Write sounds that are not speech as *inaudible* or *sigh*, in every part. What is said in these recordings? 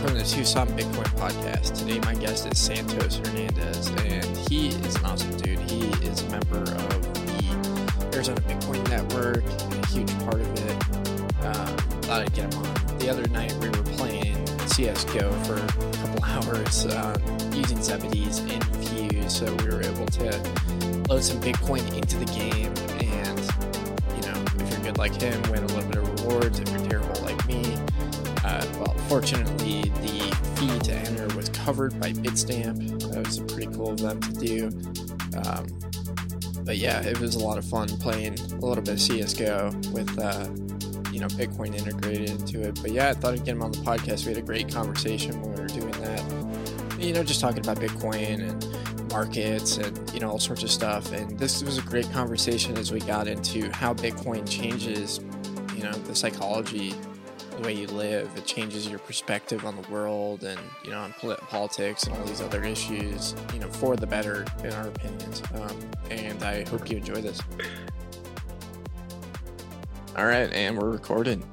welcome to the Tucson Bitcoin Podcast. Today, my guest is Santos Hernandez, and he is an awesome dude. He is a member of the Arizona Bitcoin Network, a huge part of it. Um, thought I'd get him on. The other night, we were playing CSGO for a couple *laughs* hours um, using Zebedee's Infuse, so we were able to load some Bitcoin into the game. And, you know, if you're good like him, win a little bit of rewards. If you're terrible like fortunately, the fee to enter was covered by Bitstamp. That was a pretty cool them to do. Um, but yeah, it was a lot of fun playing a little bit of CS:GO with uh, you know Bitcoin integrated into it. But yeah, I thought I'd get him on the podcast. We had a great conversation when we were doing that. You know, just talking about Bitcoin and markets and you know all sorts of stuff. And this was a great conversation as we got into how Bitcoin changes, you know, the psychology the way you live. It changes your perspective on the world and you know on polit- politics and all these other issues. You know, for the better, in our opinions. Um, and I hope you enjoy this. All right, and we're recording.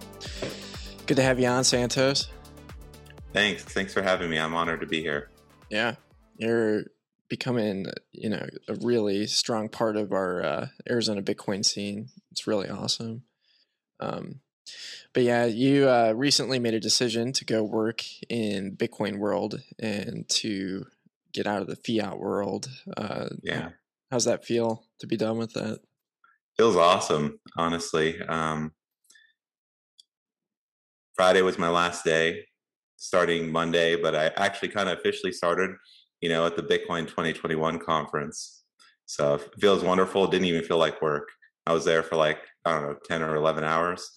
Good to have you on, Santos. Thanks. Thanks for having me. I'm honored to be here. Yeah, you're becoming, you know, a really strong part of our uh, Arizona Bitcoin scene. It's really awesome. Um, but yeah, you uh, recently made a decision to go work in Bitcoin world and to get out of the fiat world. Uh, Yeah. how's that feel to be done with that? Feels awesome, honestly. Um, Friday was my last day, starting Monday, but I actually kind of officially started, you know, at the Bitcoin 2021 conference. So it feels wonderful. Didn't even feel like work. I was there for like, I don't know, 10 or 11 hours.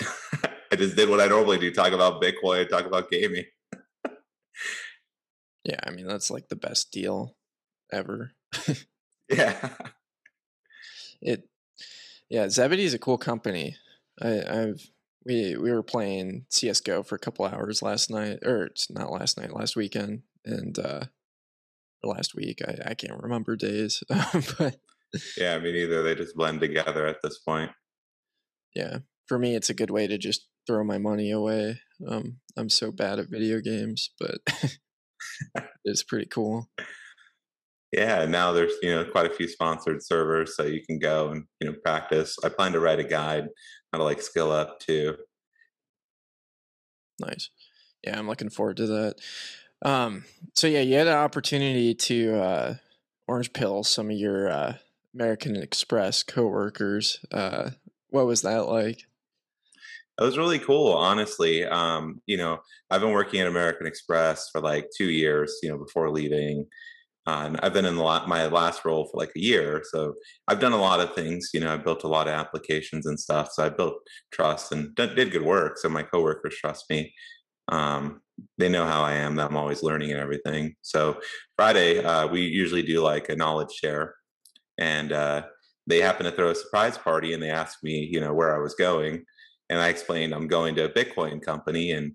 *laughs* I just did what I normally do talk about Bitcoin, talk about gaming. Yeah, I mean that's like the best deal ever. *laughs* Yeah. *laughs* It, yeah, Zebedee is a cool company. I, I've we we were playing CS:GO for a couple hours last night, or it's not last night, last weekend, and uh, last week. I I can't remember days, but Yeah, me neither. They just blend together at this point. yeah, for me, it's a good way to just throw my money away. Um, I'm so bad at video games, but *laughs* it's pretty cool. Yeah, now there's you know quite a few sponsored servers, so you can go and you know practice. I plan to write a guide how to like skill up too. Nice. Yeah, I'm looking forward to that. Um, so yeah, you had an opportunity to uh, orange pill some of your uh, American Express coworkers. Uh, what was that like? It was really cool, honestly. Um, you know, I've been working at American Express for like two years, you know, before leaving. Uh, and I've been in the la- my last role for like a year, so I've done a lot of things. You know, I built a lot of applications and stuff. So I built trust and did, did good work. So my coworkers trust me. Um, they know how I am. That I'm always learning and everything. So Friday, uh, we usually do like a knowledge share, and uh, they happened to throw a surprise party, and they asked me, you know, where I was going, and I explained I'm going to a Bitcoin company, and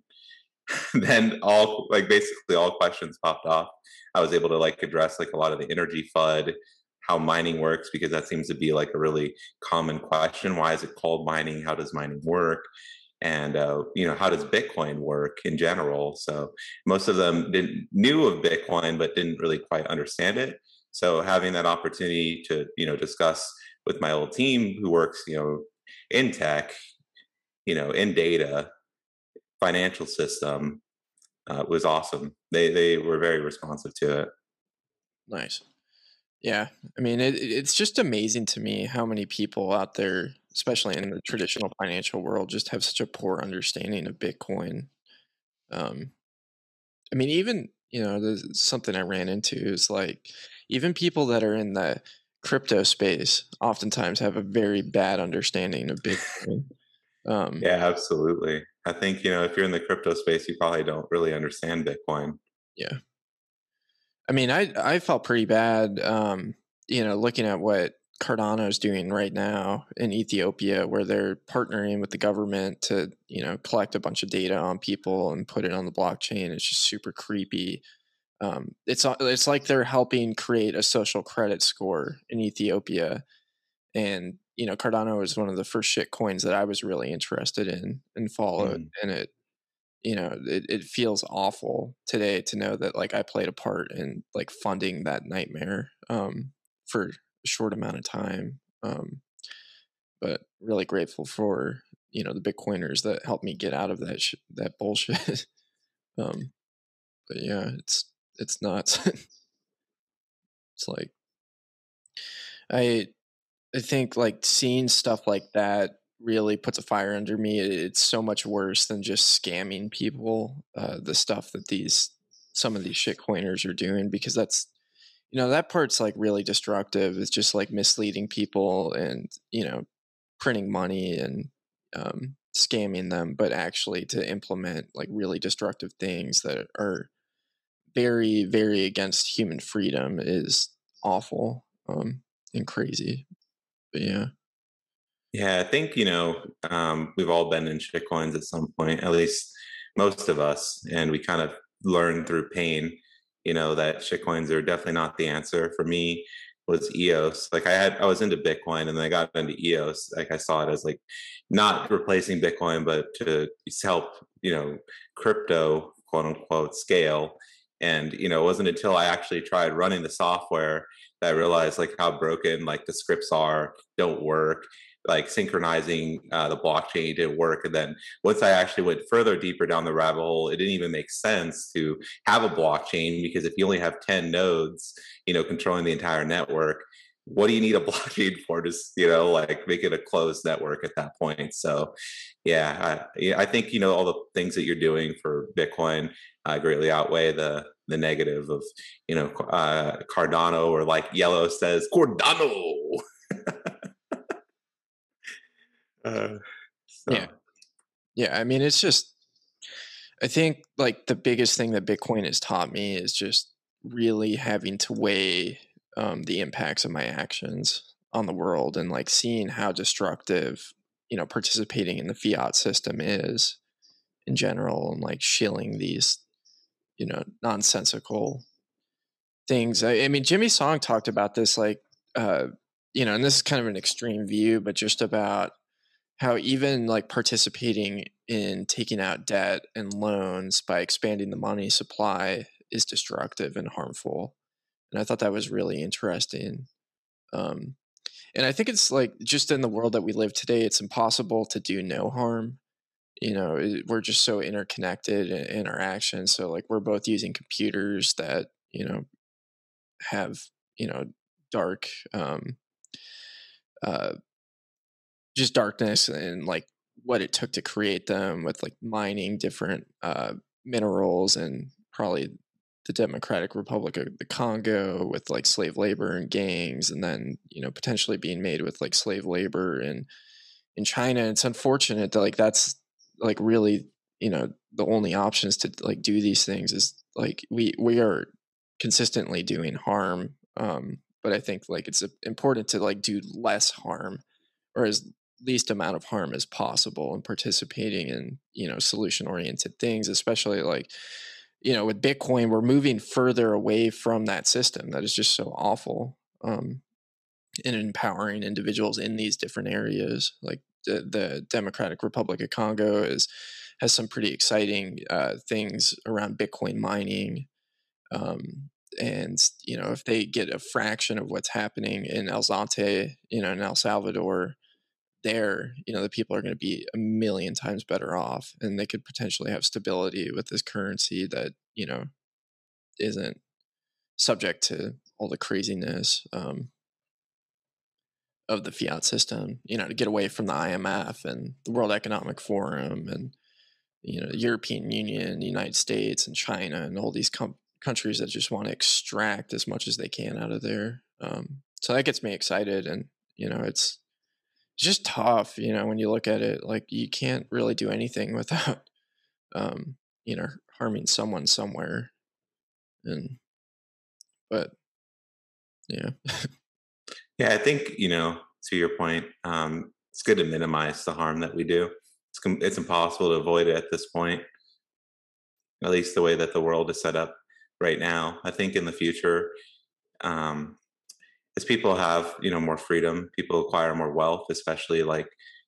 *laughs* then all like basically all questions popped off. I was able to like address like a lot of the energy FUD, how mining works, because that seems to be like a really common question. Why is it called mining? How does mining work? And uh, you know, how does Bitcoin work in general? So most of them didn't knew of Bitcoin, but didn't really quite understand it. So having that opportunity to you know discuss with my old team who works you know in tech, you know, in data, financial system uh, was awesome. They they were very responsive to it. Nice. Yeah, I mean, it, it's just amazing to me how many people out there, especially in the traditional financial world, just have such a poor understanding of Bitcoin. Um, I mean, even you know, something I ran into is like even people that are in the crypto space oftentimes have a very bad understanding of Bitcoin. Um, Yeah, absolutely. I think you know if you're in the crypto space, you probably don't really understand Bitcoin. Yeah, I mean, I I felt pretty bad, um, you know, looking at what Cardano is doing right now in Ethiopia, where they're partnering with the government to, you know, collect a bunch of data on people and put it on the blockchain. It's just super creepy. Um, it's it's like they're helping create a social credit score in Ethiopia, and you know, Cardano was one of the first shit coins that I was really interested in and followed, Mm. and it you know, it, it feels awful today to know that like I played a part in like funding that nightmare um, for a short amount of time. Um, but really grateful for you know the Bitcoiners that helped me get out of that sh- that bullshit. *laughs* um, but yeah, it's it's nuts. *laughs* it's like I I think like seeing stuff like that really puts a fire under me. It's so much worse than just scamming people. Uh, the stuff that these some of these shitcoiners are doing because that's you know that part's like really destructive. It's just like misleading people and you know printing money and um, scamming them, but actually to implement like really destructive things that are very very against human freedom is awful um, and crazy. But yeah. Yeah, I think, you know, um, we've all been in shitcoins at some point, at least most of us, and we kind of learn through pain, you know, that shitcoins are definitely not the answer. For me, was EOS. Like I had, I was into Bitcoin, and then I got into EOS. Like I saw it as like not replacing Bitcoin, but to help, you know, crypto quote unquote scale. And you know, it wasn't until I actually tried running the software that I realized like how broken like the scripts are, don't work, like synchronizing uh, the blockchain didn't work. And then once I actually went further deeper down the rabbit hole, it didn't even make sense to have a blockchain because if you only have 10 nodes, you know, controlling the entire network, what do you need a *laughs* blockchain for? Just you know, like make it a closed network at that point. So, yeah, I, I think you know all the things that you're doing for Bitcoin uh, greatly outweigh the the negative of you know uh, Cardano or like Yellow says Cardano. *laughs* Uh, so. Yeah. Yeah. I mean, it's just, I think like the biggest thing that Bitcoin has taught me is just really having to weigh um, the impacts of my actions on the world and like seeing how destructive, you know, participating in the fiat system is in general and like shilling these, you know, nonsensical things. I, I mean, Jimmy Song talked about this like, uh, you know, and this is kind of an extreme view, but just about how even like participating in taking out debt and loans by expanding the money supply is destructive and harmful. And I thought that was really interesting. Um, and I think it's like just in the world that we live today, it's impossible to do no harm. You know, we're just so interconnected in, in our actions. So, like, we're both using computers that, you know, have, you know, dark um, uh, just darkness and like what it took to create them with like mining different uh, minerals and probably the Democratic Republic of the Congo with like slave labor and gangs, and then you know potentially being made with like slave labor in in China. It's unfortunate that like that's like really you know the only options to like do these things is like we we are consistently doing harm. Um, but I think like it's important to like do less harm or as least amount of harm as possible and participating in you know solution oriented things especially like you know with bitcoin we're moving further away from that system that is just so awful um and empowering individuals in these different areas like the, democratic republic of congo is has some pretty exciting uh, things around bitcoin mining um, and you know if they get a fraction of what's happening in el zonte you know in el salvador there, you know, the people are going to be a million times better off and they could potentially have stability with this currency that, you know, isn't subject to all the craziness um, of the fiat system, you know, to get away from the IMF and the World Economic Forum and, you know, the European Union, the United States and China and all these com- countries that just want to extract as much as they can out of there. Um, so that gets me excited. And, you know, it's, just tough, you know, when you look at it. Like you can't really do anything *laughs* without, um, you know, harming someone somewhere. And, but, yeah. *laughs* yeah, I think you know, to your point, um, it's good to minimize the harm that we do. It's it's impossible to avoid it at this point. At least the way that the world is set up right now. I think in the future, um, as people have you know more freedom people acquire more wealth especially like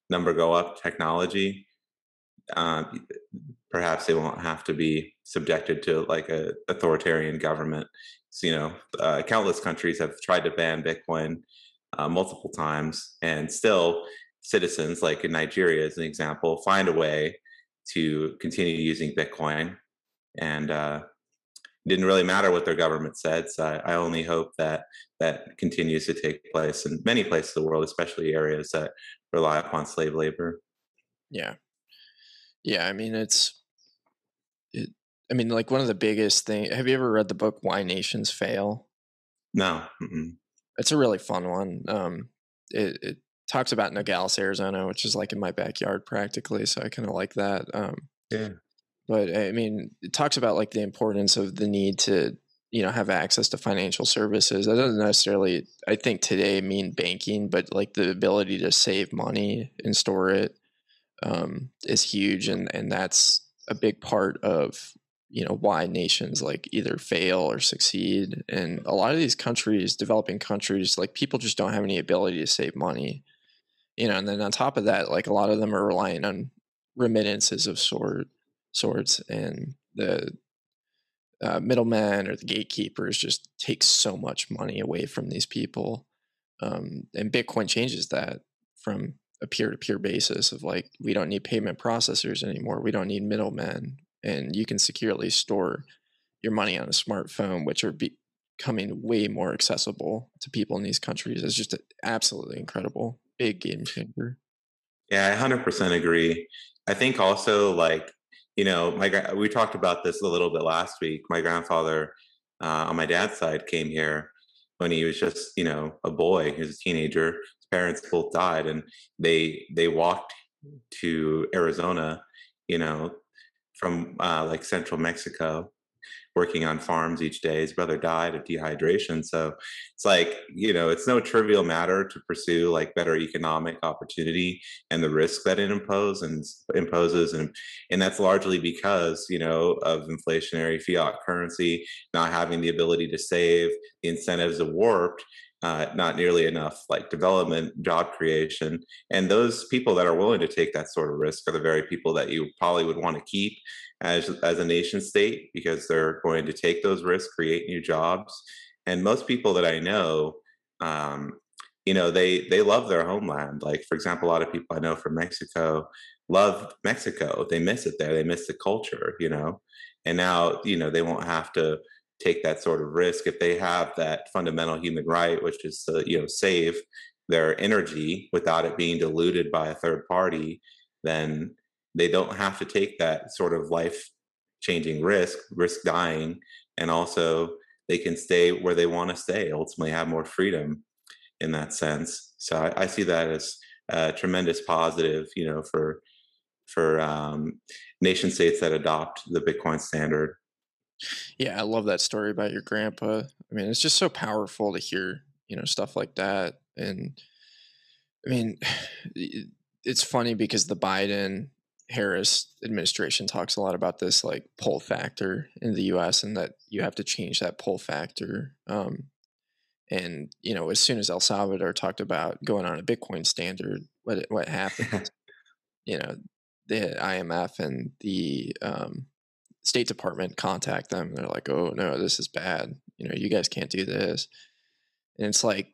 number go up technology uh, perhaps they won't have to be subjected to like a authoritarian government. So, you know, uh, countless countries have tried to ban Bitcoin uh, multiple times, and still citizens, like in Nigeria as an example, find a way to continue using Bitcoin. And uh, didn't really matter what their government said. So I, I, only hope that that continues to take place in many places of the world, especially areas that rely upon slave labor. Yeah, yeah. I mean, it's. I mean, like one of the biggest things. Have you ever read the book "Why Nations Fail"? No. Mm-mm. It's a really fun one. Um, it, it talks about Nogales, Arizona, which is like in my backyard practically. So I kind of like that. Um, yeah but I mean, it talks about like the importance of the need to, you know, have access to financial services. That doesn't necessarily, I think, today mean banking, but like the ability to save money and store it um, is huge, and and that's a big part of you know why nations like either fail or succeed. And a lot of these countries, developing countries, like people just don't have any ability to save money. You know, and then on top of that, like a lot of them are relying on remittances of sort sorts, and the uh, middlemen or the gatekeepers just take so much money away from these people. Um, and Bitcoin changes that from a peer-to-peer basis of like we don't need payment processors anymore. We don't need middlemen, and you can securely store your money on a smartphone, which are becoming way more accessible to people in these countries. It's just absolutely incredible, big game changer. Yeah, I 100% agree. I think also like you know, my we talked about this a little bit last week. My grandfather uh, on my dad's side came here when he was just you know a boy. He was a teenager. His parents both died, and they they walked to Arizona, you know, from uh, like central Mexico working on farms each day. His brother died of dehydration. So it's like, you know, it's no trivial matter to pursue like better economic opportunity and the risk that it imposes and imposes. And, and that's largely because, you know, of inflationary fiat currency, not having the ability to save, the incentives are warped. Uh, not nearly enough like development, job creation, and those people that are willing to take that sort of risk are the very people that you probably would want to keep as as a nation state because they're going to take those risks, create new jobs. And most people that I know, um, you know, they they love their homeland. Like for example, a lot of people I know from Mexico love Mexico. They miss it there. They miss the culture. You know, and now you know they won't have to take that sort of risk if they have that fundamental human right, which is to you know save their energy without it being diluted by a third party. Then they don't have to take that sort of life changing risk, risk dying, and also they can stay where they want to stay, ultimately have more freedom in that sense. So I, I see that as a tremendous positive, you know, for for um, nation states that adopt the Bitcoin standard. Yeah, I love that story about your grandpa. I mean, it's just so powerful to hear, you know, stuff like that. And I mean, *sighs* it's funny because the Biden Harris administration talks a lot about this like pull factor in the U.S. and that you have to change that pull factor. Um, and you know, as soon as El Salvador talked about going on a Bitcoin standard, what what happened? *laughs* you know, the IMF and the um, State Department contact them. They're like, "Oh no, this is bad. You know, you guys can't do this." And it's like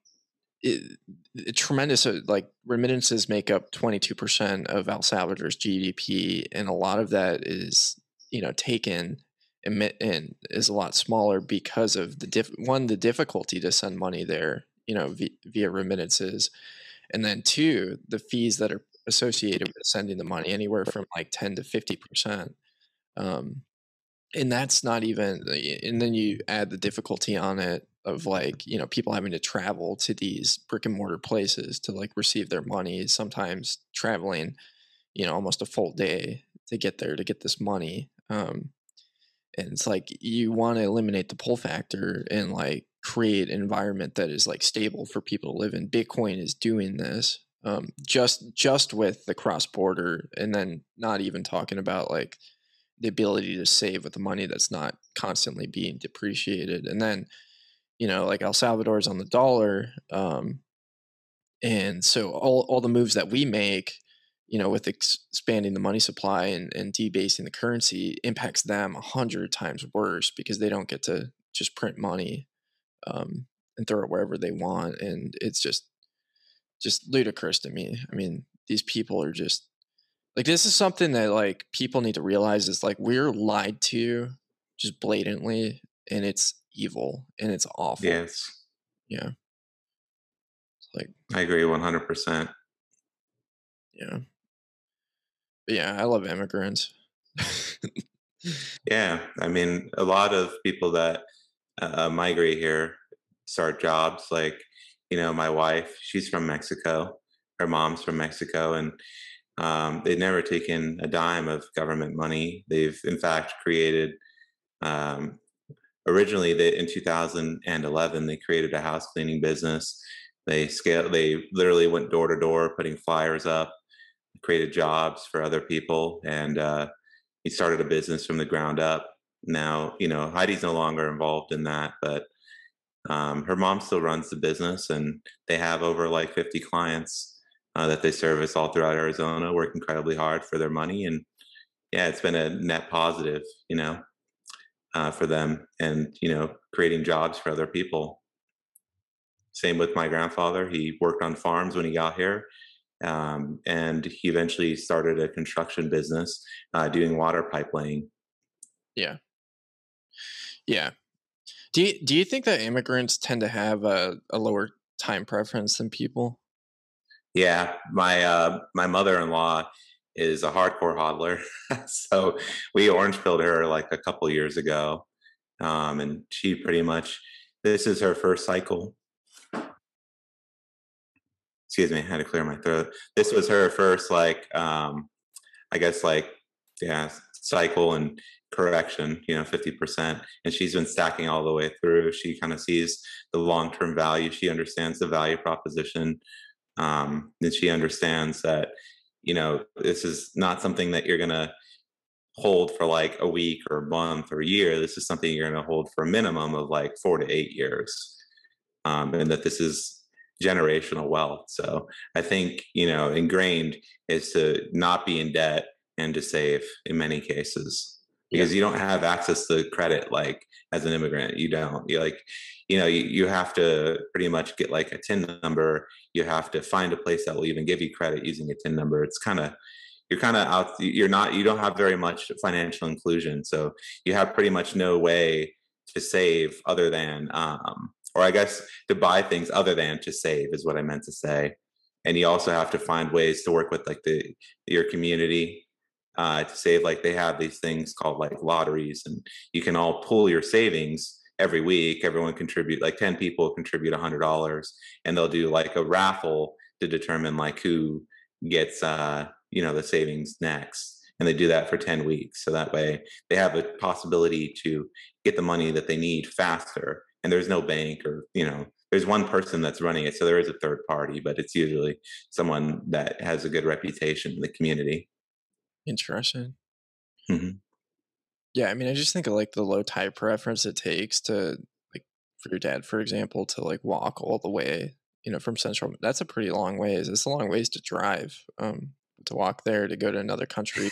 it, it, tremendous uh, like remittances make up 22% of El Salvador's GDP and a lot of that is you know taken and is a lot smaller because of the diff- one the difficulty to send money there you know via, via remittances and then two the fees that are associated with sending the money anywhere from like 10 to 50% um, and that's not even and then you add the difficulty on it of like you know people having to travel to these brick and mortar places to like receive their money sometimes traveling you know almost a full day to get there to get this money um and it's like you want to eliminate the pull factor and like create an environment that is like stable for people to live in. Bitcoin is doing this um just just with the cross border and then not even talking about like the ability to save with the money that's not constantly being depreciated and then you know, like El Salvador's on the dollar. Um, and so all, all the moves that we make, you know, with ex- expanding the money supply and, and debasing the currency impacts them a hundred times worse because they don't get to just print money um, and throw it wherever they want. And it's just, just ludicrous to me. I mean, these people are just like, this is something that like people need to realize is like we're lied to just blatantly and it's evil and it's awful. Yes. Yeah. It's like, I agree 100%. yeah. But yeah, I love immigrants. *laughs* Yeah. I mean, a lot of people that uh, migrate here start jobs. Like, you know, my wife, she's from Mexico. Her mom's from Mexico. And um, they've never taken a dime of government money. They've, in fact, created um, originally they, in 2011 they created a house cleaning business. They scaled they literally went door to door putting flyers up created jobs for other people and uh, he started a business from the ground up. Now you know heidi's no longer involved in that but um, her mom still runs the business and they have over like 50 clients uh, that they service all throughout arizona work incredibly hard for their money and yeah it's been a net positive you know uh, for them and you know creating jobs for other people. Same with my grandfather he worked on farms when he got here um, and he eventually started a construction business uh, doing water pipelaying. yeah. Yeah. Do you, do you think that immigrants tend to have a, a lower time preference than people yeah my uh, my mother-in-law is a hardcore hodler. *laughs* so we orange pilled her like a couple years ago. Um, and she pretty much, this is her first cycle. Excuse me, I had to clear my throat. This was her first, like, um, I guess, like, yeah, cycle and correction, you know, 50%. And she's been stacking all the way through. She kind of sees the long term value. She understands the value proposition. Um, and she understands that you know this is not something that you're going to hold for like a week or a month or a year. This is something you're going to hold for a minimum of like four to eight years um, and that this is generational wealth. So i think you know ingrained is to not be in debt and to save in many cases because you don't have access to credit like as an immigrant you don't. You like you know you, you have to pretty much get like a tin number. You have to find a place that will even give you credit using a tin number. It's kind of you're kind of out you're not you don't have very much financial inclusion so you have pretty much no way to save other than um or i guess to buy things other than to save is what i meant to say. And you also have to find ways to work with like the your community uh, to save like they have these things called like lotteries and you can all pool your savings every week. Everyone contribute like 10 people contribute a $100 and they'll do like a raffle to determine like who gets uh you know the savings next and they do that for 10 weeks. So that way they have a possibility to get the money that they need faster and there's no bank or you know there's one person that's running it so there is a third party but it's usually someone that has a good reputation in the community interesting mm-hmm. Yeah, I mean, I just think of like the low time preference it takes to like for your dad, for example, to like walk all the way, you know, from central. That's a pretty long ways. It's a long ways to drive, um, to walk there to go to another country.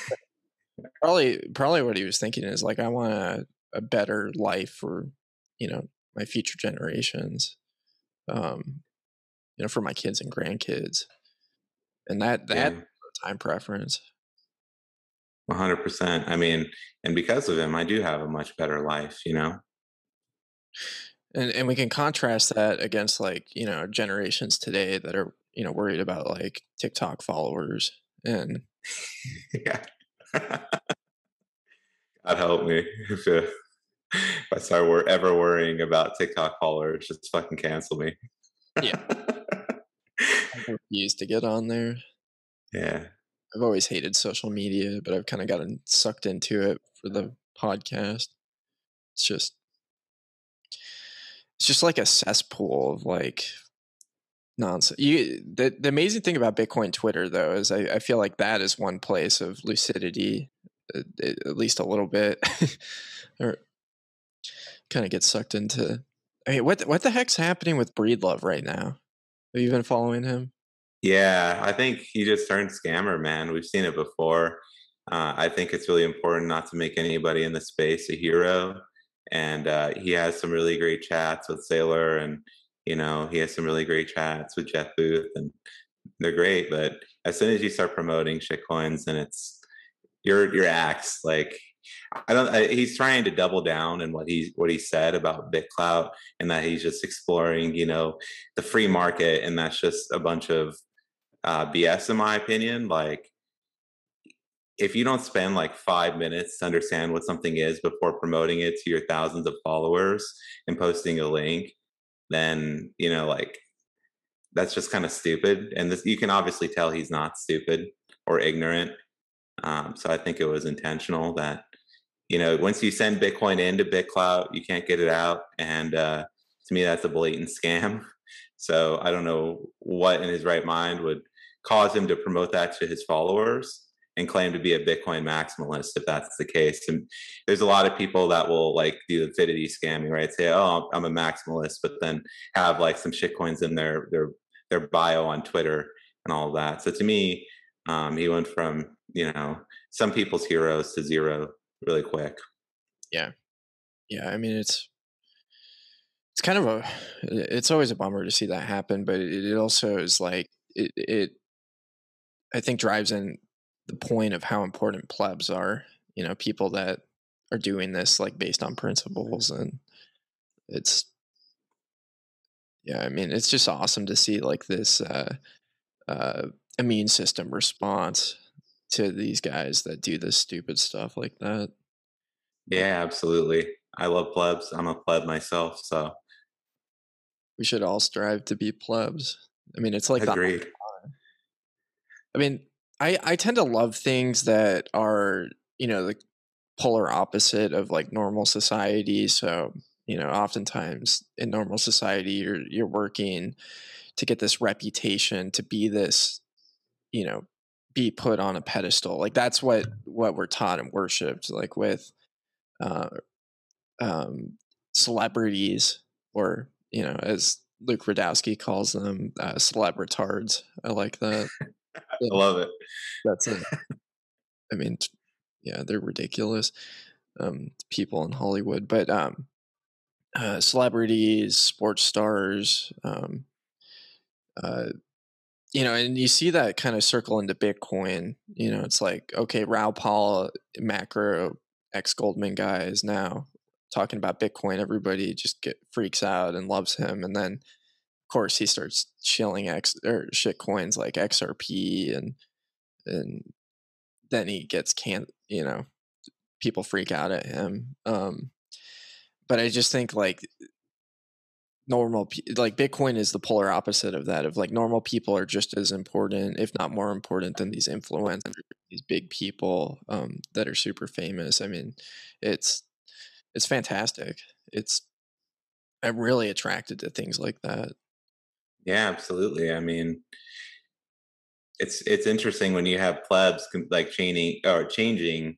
*laughs* probably, probably what he was thinking is like, I want a, a better life for, you know, my future generations, um, you know, for my kids and grandkids, and that that yeah. time preference. 100%. I mean, and because of him, I do have a much better life, you know? And, and we can contrast that against like, you know, generations today that are, you know, worried about like TikTok followers and. *laughs* yeah. God help me if, uh, if I start ever worrying about TikTok followers, just fucking cancel me. yeah. *laughs* I refuse to get on there. Yeah. I've always hated social media, but I've kind of gotten sucked into it for the podcast. It's just it's just like a cesspool of like nonsense. You the the amazing thing about Bitcoin Twitter though is I, I feel like that is one place of lucidity, at, uh, at least a little bit, *laughs* or kind of get sucked into. I mean, what what the heck's happening with Breedlove right now? Have you been following him? Yeah, I think he just turned scammer, man. We've seen it before. Uh, I think it's really important not to make anybody in the space a hero. And uh, he has some really great chats with Saylor, and you know he has some really great chats with Jeff Booth, and they're great. But as soon as you start promoting shitcoins, and it's your your acts like I don't. I, he's trying to double down in what he what he said about BitClout, and that he's just exploring, you know, the free market, and that's just a bunch of uh, BS, in my opinion. Like, if you don't spend like five minutes to understand what something is before promoting it to your thousands of followers and posting a link, then you know, like, that's just kind of stupid. And this, you can obviously tell he's not stupid or ignorant. Um, so I think it was intentional that you know, once you send Bitcoin into BitClout, you can't get it out. And uh, to me, that's a blatant *laughs* scam. So I don't know what in his right mind would cause him to promote that to his followers and claim to be a Bitcoin maximalist if that's the case. And there's a lot of people that will like do the Fidity scamming, right? Say, "Oh, I'm a maximalist," but then have like some shitcoins in their their their bio on Twitter and all that. So to me, um, he went from you know some people's heroes to zero really quick. Yeah. Yeah. I mean, it's, it's kind of a, it's always a bummer to see that happen, but it, it also is like, it, it, I think drives in the point of how important plebs are, you know, people that are doing this like based on principles and it's, yeah, I mean, it's just awesome to see like this, uh, uh, immune system response to these guys that do this stupid stuff like that. Yeah, absolutely. I love plebs. I'm a pleb myself, so we should all strive to be plebs. I mean, it's like agreed. The, I mean, I I tend to love things that are you know the polar opposite of like normal society. So you know, oftentimes in normal society, you're you're working to get this reputation to be this you know be put on a pedestal. Like that's what what we're taught and worshipped. Like with uh, um, celebrities, or you know, as Luke Rudkowski calls them, uh, celebritards. I like that. I love it. That's it. *laughs* I mean, yeah, they're ridiculous um, people in Hollywood, but um, uh, celebrities, sports stars, um, uh, you know, and you see that kind of circle into Bitcoin. You know, it's like, okay, Raoul Paul, macro ex Goldman guy is now talking about Bitcoin. Everybody just get freaks out and loves him. And then, course, he starts shilling X or shit coins like XRP and, and then he gets can't. you know, people freak out at him. Um, but I just think like normal like bitcoin is the polar opposite of that of like normal people are just as important if not more important than these influencers these big people um, that are super famous i mean it's it's fantastic it's i'm really attracted to things like that yeah absolutely i mean it's it's interesting when you have plebs like chaining or changing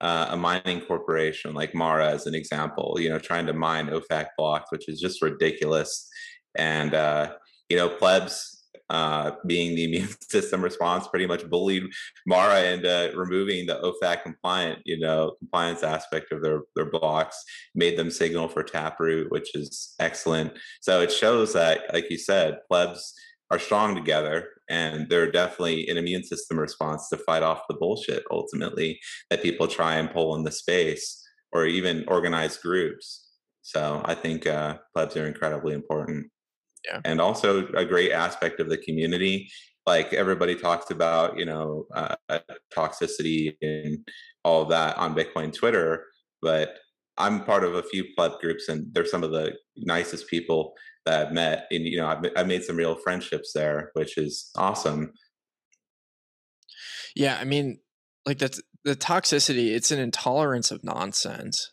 uh, a mining corporation like Mara as an example, you know, trying to mine OFAC blocks, which is just ridiculous. And, uh, you know, plebs uh, being the immune *laughs* system response pretty much bullied Mara into removing the OFAC compliant, you know, compliance aspect of their, their blocks, made them signal for Taproot, which is excellent. So it shows that, like you said, plebs are strong together and they're definitely an immune system response to fight off the bullshit ultimately that people try and pull in the space or even organized groups so i think uh, plebs are incredibly important yeah. and also a great aspect of the community like everybody talks about you know uh, toxicity and all that on bitcoin twitter but i'm part of a few club groups and they're some of the nicest people that I've met, and you know, I've, I've made some real friendships there, which is awesome. Yeah, I mean, like that's the toxicity. It's an intolerance of nonsense.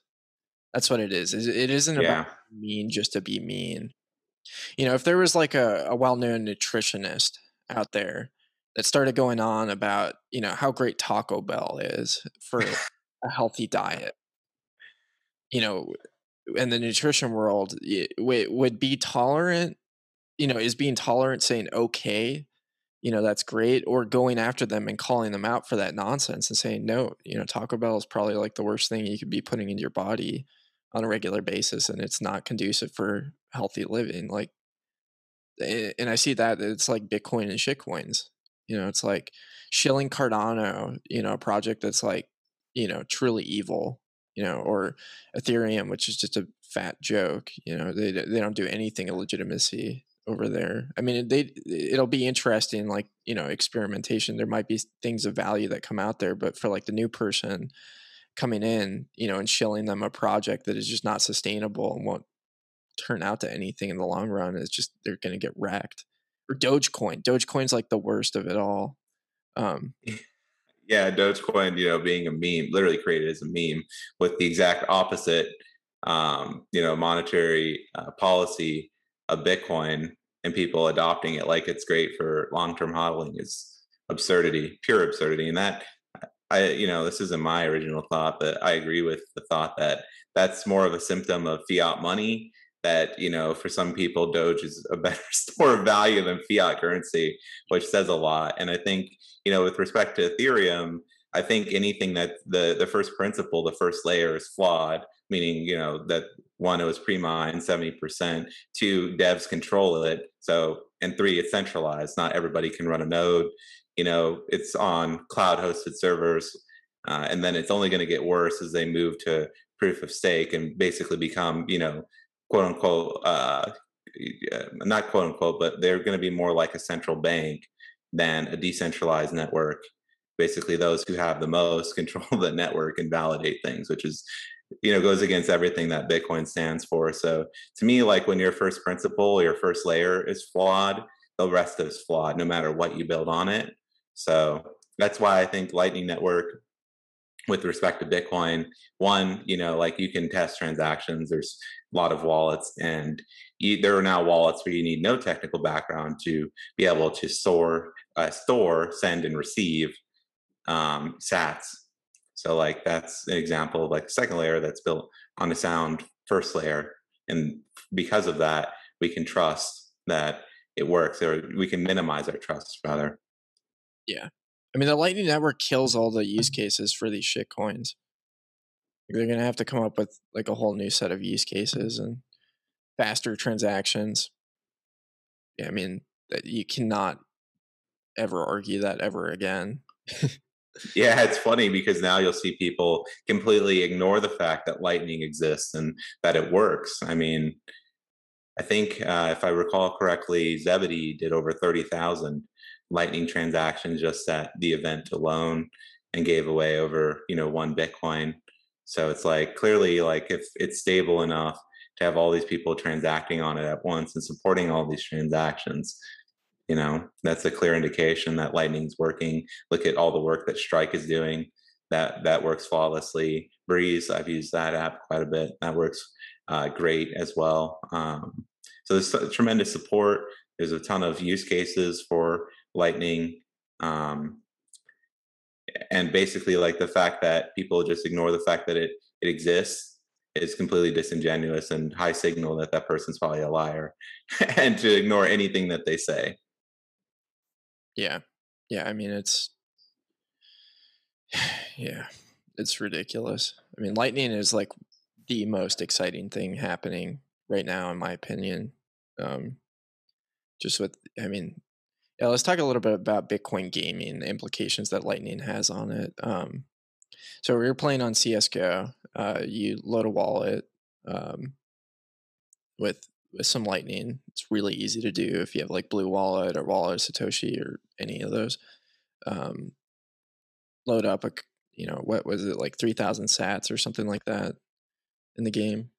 That's what it is. It isn't yeah. about mean just to be mean. You know, if there was like a, a well-known nutritionist out there that started going on about, you know, how great Taco Bell is for *laughs* a healthy diet, you know, in the nutrition world would would be tolerant you know is being tolerant saying okay you know that's great or going after them and calling them out for that nonsense and saying no you know taco bell is probably like the worst thing you could be putting into your body on a regular basis and it's not conducive for healthy living like and i see that it's like bitcoin and shitcoins you know it's like shilling cardano you know a project that's like you know truly evil you know or ethereum which is just a fat joke you know they, they don't do anything of legitimacy over there. I mean, they it'll be interesting, like you know, experimentation. There might be things of value that come out there, but for like the new person coming in, you know, and shilling them a project that is just not sustainable and won't turn out to anything in the long run, is just they're going to get wrecked. Or Dogecoin. Dogecoin's like the worst of it all. Um, *laughs* yeah, Dogecoin, you know, being a meme, literally created as a meme with the exact opposite, um, you know, monetary uh, policy of Bitcoin and people adopting it like it's great for long term hodling is absurdity, pure absurdity. And that, I, you know, this isn't my original thought, but I agree with the thought that that's more of a symptom of fiat money. That, you know, for some people, Doge is a *laughs* better store of value than fiat currency, which says a lot. And I think, you know, with respect to Ethereum, I think anything that the the first principle, the first layer is flawed, meaning you know that one it was pre-mined 70%, two devs control it. So and three, it's centralized. Not everybody can run a node. You know, it's on cloud hosted servers. Uh, and then it's only going to get worse as they move to proof of stake and basically become, you know, quote unquote, uh, not quote unquote, but they're going to be more like a central bank than a decentralized network basically those who have the most *laughs* control the network and validate things which is you know goes against everything that bitcoin stands for so to me like when your first principle your first layer is flawed the rest is flawed no matter what you build on it so that's why i think lightning network with respect to bitcoin one you know like you can test transactions there's a lot of wallets and you, there are now wallets where you need no technical background to be able to store uh, store send and receive um, sats. So like that's an example of like second layer that's built on a sound first layer, and because of that, we can trust that it works, or we can minimize our trust rather. Yeah, I mean the Lightning Network kills all the use cases for these shit coins. They're gonna have to come up with like a whole new set of use cases and faster transactions. Yeah, I mean that you cannot ever argue that ever again. *laughs* Yeah, it's funny because now you'll see people completely ignore the fact that lightning exists and that it works. I mean, I think uh, if I recall correctly, Zebedee did over 30,000 lightning transactions just at the event alone and gave away over, you know, one Bitcoin. So it's like clearly like if it's stable enough to have all these people transacting on it at once and supporting all these transactions, you know that's a clear indication that lightning's working. Look at all the work that strike is doing. That that works flawlessly. Breeze i've used that app quite a bit. That works uh, great as well. Um, so there's tremendous support. There's a ton of use cases for lightning um, and basically like the fact that people just ignore the fact that it it exists is completely disingenuous and high signal that that person's probably a liar *laughs* and to ignore anything that they say yeah. Yeah. I mean, it's, *sighs* yeah, it's ridiculous. I mean, Lightning is like the most exciting thing happening right now, in my opinion. Um, just with, I mean, yeah, let's talk a little bit about Bitcoin gaming, the implications that Lightning has on it. Um, so we were playing on CSGO. Uh, you load a wallet um, with with some Lightning. It's really easy to do if you have like Blue Wallet or Wallet Satoshi or any of those. Um, load up a, you know, what was it like 3000 sats or something like that in the game?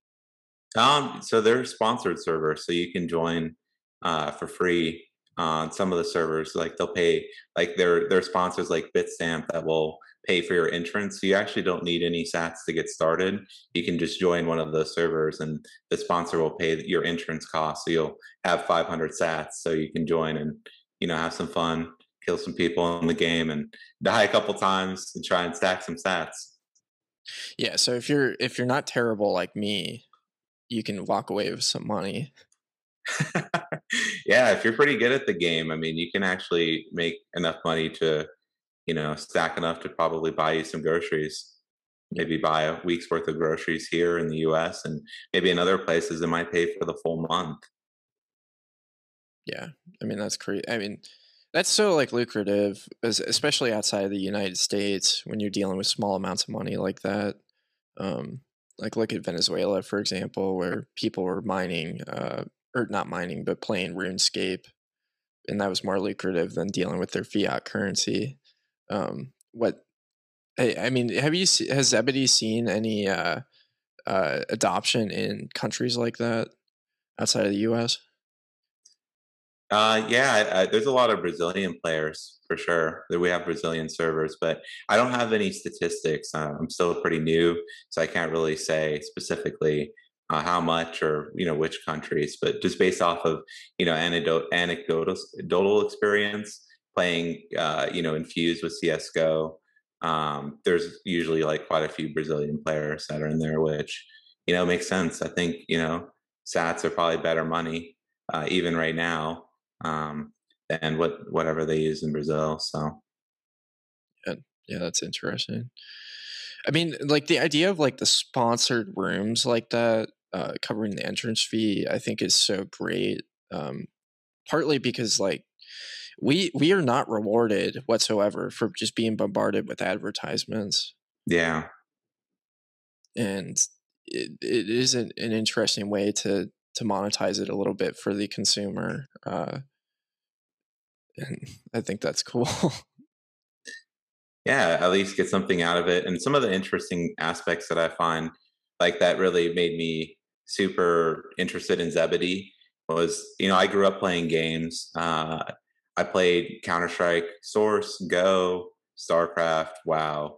Um, so they're sponsored servers, so you can join uh, for free on some of the servers. Like they'll pay, like their their sponsors like Bitstamp that will pay for your entrance. So you actually don't need any sats to get started. You can just join one of those servers and the sponsor will pay your entrance cost. So you'll have 500 sats so you can join and, you know, have some fun, kill some people in the game and die a couple times and try and stack some sats. Yeah. So if you're, if you're not terrible like me, you can walk away with some money. *laughs* yeah, if you're pretty good at the game, I mean, you can actually make enough money to, you know, stack enough to probably buy you some groceries. Maybe buy a week's worth of groceries here in the US and maybe in other places it might pay for the full month. Yeah. I mean, that's crazy. I mean, that's so like lucrative, especially outside of the United States when you're dealing with small amounts of money like that. Um, like look at Venezuela, for example, where people were mining, uh, or not mining, but playing RuneScape, and that was more lucrative than dealing with their fiat currency. Um, what I, I mean, have you has Zebedee seen any uh, uh, adoption in countries like that outside of the U.S.? Uh, yeah, I, I, there's a lot of Brazilian players for sure. That we have Brazilian servers, but I don't have any statistics. Uh, I'm still pretty new, so I can't really say specifically uh, how much or you know which countries. But just based off of you know anecdotal anecdotal experience playing, uh, you know, infused with CS:GO, um, there's usually like quite a few Brazilian players that are in there, which you know makes sense. I think you know Sats are probably better money uh, even right now um, than what whatever they use in Brazil. So yeah, yeah, that's interesting. I mean, like the idea of like the sponsored rooms like that, uh, covering the entrance fee, I think is so great. Um, partly because like we we are not rewarded whatsoever for just being bombarded with advertisements. Yeah, and it, it is an, an interesting way to to monetize it a little bit for the consumer. Uh, and *laughs* I think that's cool. *laughs* yeah, at least get something out of it. And some of the interesting aspects that I find like that really made me super interested in Zebedee was, you know, I grew up playing games. Uh, I played Counter Strike, Source, Go, StarCraft, WoW,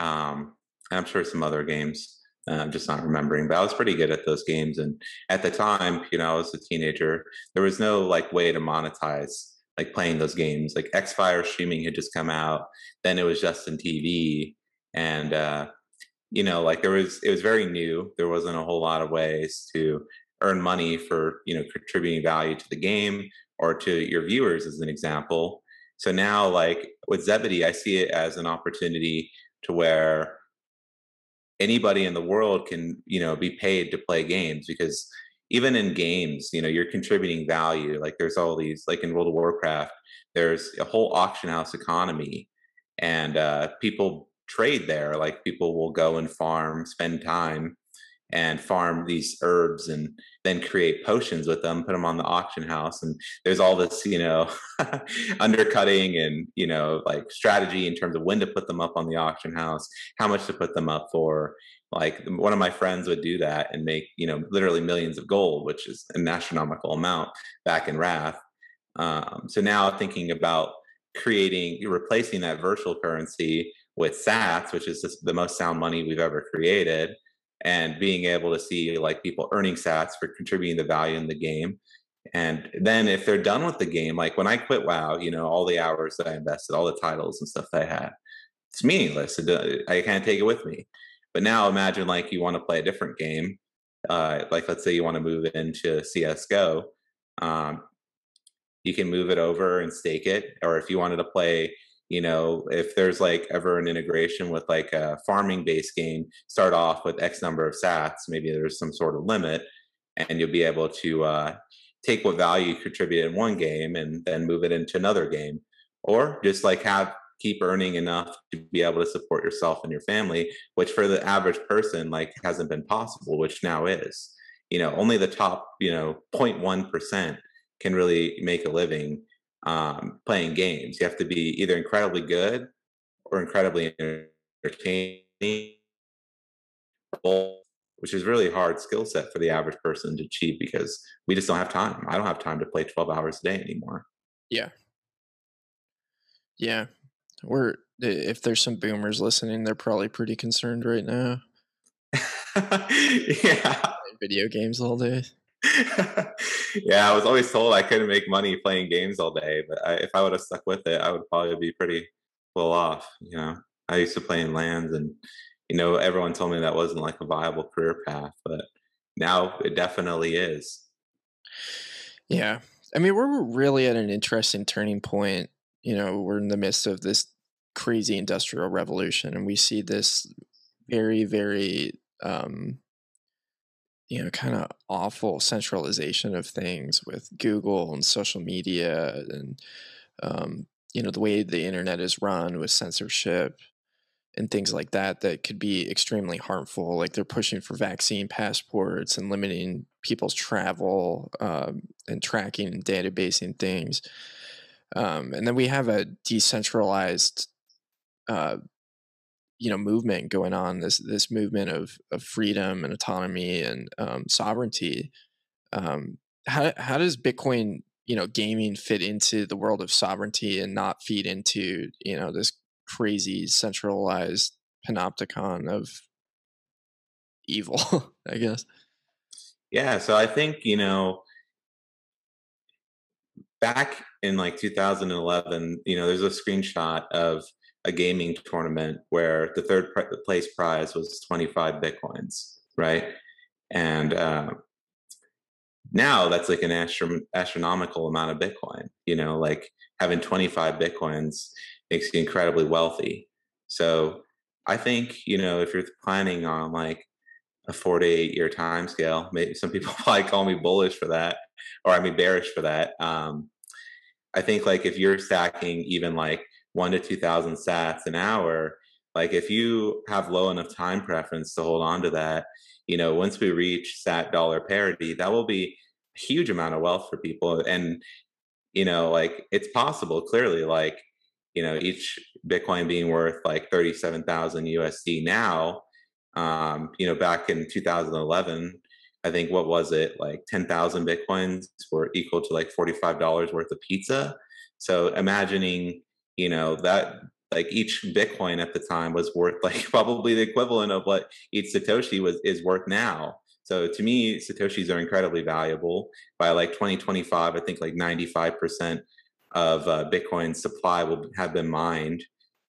um, I'm sure some other games. Uh, I'm just not remembering, but I was pretty good at those games. And at the time, you know, I was a teenager. There was no like way to monetize like playing those games. Like Xfire streaming had just come out. Then it was Justin.tv, and uh, you know, like there was it was very new. There wasn't a whole lot of ways to earn money for you know contributing value to the game or to your viewers, as an example. So now, like with Zebedee, I see it as an opportunity to where anybody in the world can you know be paid to play games because even in games you know you're contributing value like there's all these like in world of warcraft there's a whole auction house economy and uh, people trade there like people will go and farm spend time and farm these herbs and then create potions with them put them on the auction house and there's all this you know *laughs* undercutting and you know like strategy in terms of when to put them up on the auction house how much to put them up for. Like one of my friends would do that and make you know literally millions of gold which is an astronomical amount back in wrath. Um, so now thinking about creating replacing that virtual currency with sats which is the most sound money we've ever created and being able to see like people earning sats for contributing the value in the game. And then if they're done with the game like when i quit wow you know all the hours that i invested all the titles and stuff that i had it's meaningless. I can't take it with me. But now imagine like you want to play a different game uh, like let's say you want to move into csgo um, you can move it over and stake it or if you wanted to play you know if there's like ever an integration with like a farming based game start off with x number of sats maybe there's some sort of limit and you'll be able to uh, take what value you contribute in one game and then move it into another game. Or just like have keep earning enough to be able to support yourself and your family which for the average person like hasn't been possible which now is. You know only the top you know 0.1% can really make a living um, playing games. You have to be either incredibly good or incredibly entertaining, which is really hard skill set for the average person to achieve because we just don't have time. I don't have time to play 12 hours a day anymore. Yeah. Yeah. We're if there's some boomers listening, they're probably pretty concerned right now. *laughs* yeah. Video games all day. *laughs* yeah, I was always told I couldn't make money playing games all day, but I, if I would have stuck with it, I would probably be pretty well off. You know, I used to play in lands, and you know, everyone told me that wasn't like a viable career path, but now it definitely is. Yeah. I mean, we're really at an interesting turning point. You know, we're in the midst of this crazy industrial revolution, and we see this very, very, um, you know, kind of awful centralization of things with Google and social media and, um, you know, the way the internet is run with censorship and things like that that could be extremely harmful. Like they're pushing for vaccine passports and limiting people's travel um, and tracking and databasing things. Um, and then we have a decentralized, uh, you know, movement going on. This this movement of of freedom and autonomy and um, sovereignty. Um, how how does Bitcoin, you know, gaming fit into the world of sovereignty and not feed into you know this crazy centralized panopticon of evil, *laughs* I guess. Yeah, so I think, you know, back in like 2011, you know, there's a screenshot of a gaming tournament where the third place prize was 25 bitcoins, right? And uh, now that's like an astro- astronomical amount of bitcoin. You know, like having 25 bitcoins makes you incredibly wealthy. So I think, you know, if you're planning on like a four to eight year time scale, maybe some people *laughs* probably call me bullish for that, or I mean bearish for that. Um, I think like if you're stacking even like one to 2000 sats an hour, like if you have low enough time preference to hold on to that, you know, once we reach sat dollar parity, that will be a huge amount of wealth for people. And, you know, like it's possible clearly, like you know each bitcoin being worth like 37000 usd now um you know back in 2011 i think what was it like 10000 bitcoins were equal to like $45 worth of pizza so imagining you know that like each bitcoin at the time was worth *laughs* like probably the equivalent of what each satoshi was is worth now. So to me satoshis are incredibly valuable. By like 2025 i think like 95% of uh, Bitcoin supply will have been mined,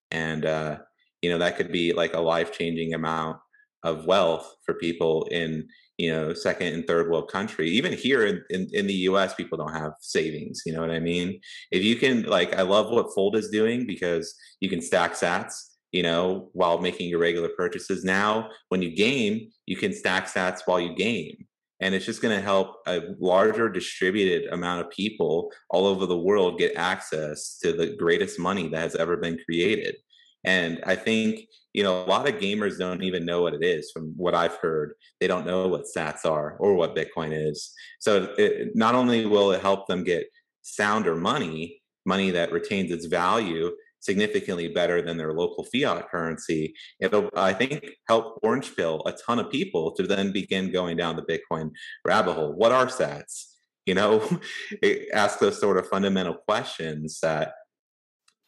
and uh, you know that could be like a life changing amount of wealth for people in you know second and third world country. Even here in, in, in, the us people don't have savings you know what i mean? If you can like i love what fold is doing because you can stack sats you know while making your regular purchases. Now when you game you can stack sats while you game and it's just going to help a larger distributed amount of people all over the world get access to the greatest money that has ever been created and i think you know a lot of gamers don't even know what it is from what i've heard they don't know what sats are or what bitcoin is so it, not only will it help them get sounder money money that retains its value significantly better than their local fiat currency, it'll, I think, help orange pill a ton of people to then begin going down the Bitcoin rabbit hole. What are sats? You know, *laughs* ask those sort of fundamental questions that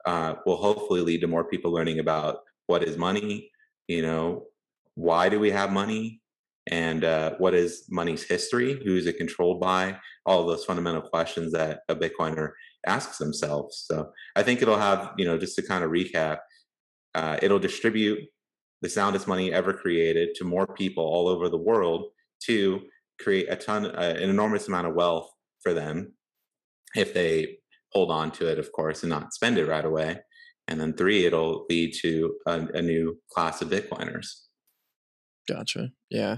uh, will hopefully lead to more people learning about what is money, you know, why do we have money, and uh, what is money's history, who is it controlled by, all those fundamental questions that a Bitcoiner asks themselves. So I think it'll have, you know, just to kind of recap, uh, it'll distribute the soundest money ever created to more people all over the world to create a ton, uh, an enormous amount of wealth for them if they hold on to it, of course, and not spend it right away. And then three, it'll lead to a, a new class of Bitcoiners. Gotcha. Yeah.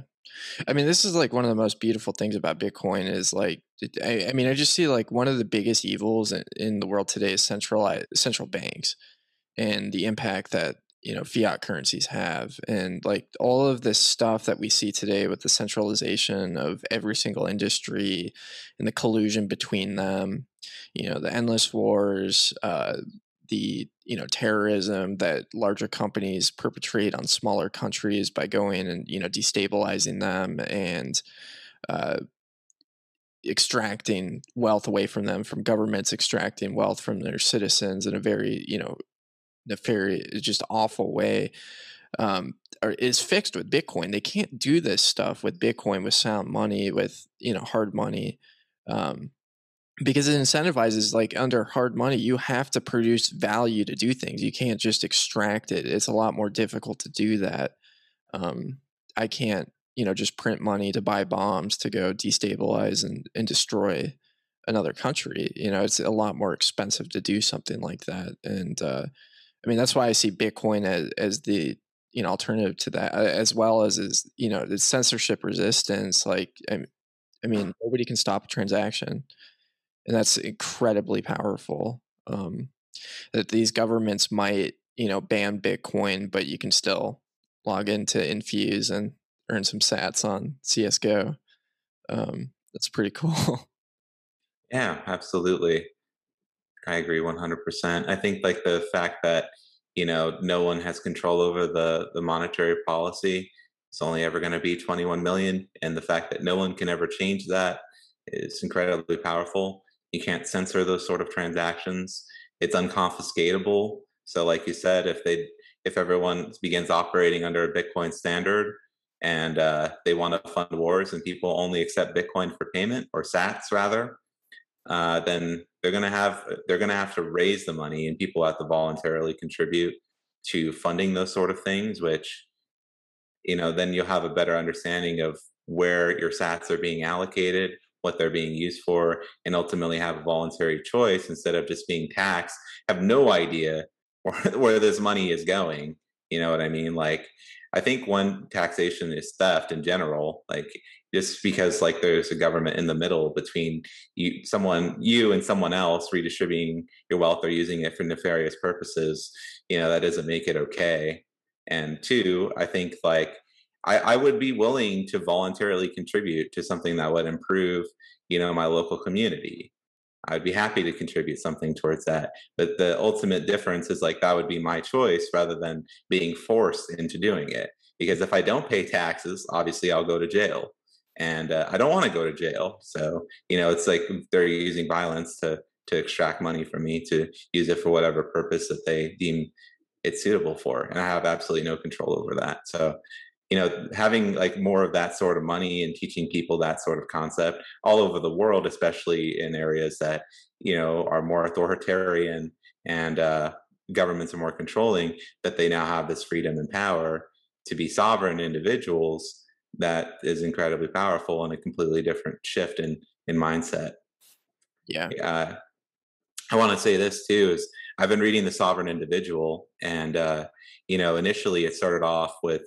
I mean, this is like one of the most beautiful things about Bitcoin is like, I, I mean, I just see like one of the biggest evils in, in the world today is centralized central banks and the impact that you know fiat currencies have and like all of this stuff that we see today with the centralization of every single industry and the collusion between them you know the endless wars uh, the you know terrorism that larger companies perpetrate on smaller countries by going and you know destabilizing them and uh, extracting wealth away from them from governments extracting wealth from their citizens in a very you know nefarious just awful way um, or is fixed with bitcoin they can't do this stuff with bitcoin with sound money with you know hard money um, because it incentivizes like under hard money you have to produce value to do things you can't just extract it it's a lot more difficult to do that um, i can't you know just print money to buy bombs to go destabilize and, and destroy another country. You know, it's a lot more expensive to do something like that. And uh, I mean, that's why I see Bitcoin as, as the you know alternative to that, as well as is you know the censorship resistance. Like, I, I mean, *sighs* nobody can stop a transaction, and that's incredibly powerful. Um, that these governments might you know ban Bitcoin, but you can still log into Infuse and earn some Sats on CS:GO. Um, that's pretty *laughs* cool. Yeah, absolutely. I agree 100%. I think like the fact that, you know, no one has control over the the monetary policy. It's only ever going to be 21 million and the fact that no one can ever change that is incredibly powerful. You can't censor those sort of transactions. It's unconfiscatable. So like you said, if they if everyone begins operating under a Bitcoin standard and uh, they want to fund wars and people only accept Bitcoin for payment or Sats rather, uh, then they're going to have they're going to have to raise the money and people have to voluntarily contribute to funding those sort of things which you know then you'll have a better understanding of where your sats are being allocated what they're being used for and ultimately have a voluntary choice instead of just being taxed have no idea *laughs* where, where this money is going you know what i mean? Like i think one taxation is theft in general like just because like there's a government in the middle between you someone you and someone else redistributing your wealth or using it for nefarious purposes you know that doesn't make it okay. And two i think like I, I would be willing to voluntarily contribute to something that would improve you know my local community I'd be happy to contribute something towards that. But the ultimate difference is like that would be my choice rather than being forced into doing it. Because if I don't pay taxes, obviously I'll go to jail and uh, I don't want to go to jail. So you know, it's like they're using violence to to extract money from me to use it for whatever purpose that they deem it's suitable for, and I have absolutely no control over that. So you know, having like more of that sort of money and teaching people that sort of concept all over the world, especially in areas that you know are more authoritarian and uh, governments are more controlling, that they now have this freedom and power to be sovereign individuals that is incredibly powerful and a completely different shift in in mindset. Yeah. Uh, I want to say this too is I've been reading The Sovereign Individual, and uh, you know, initially it started off with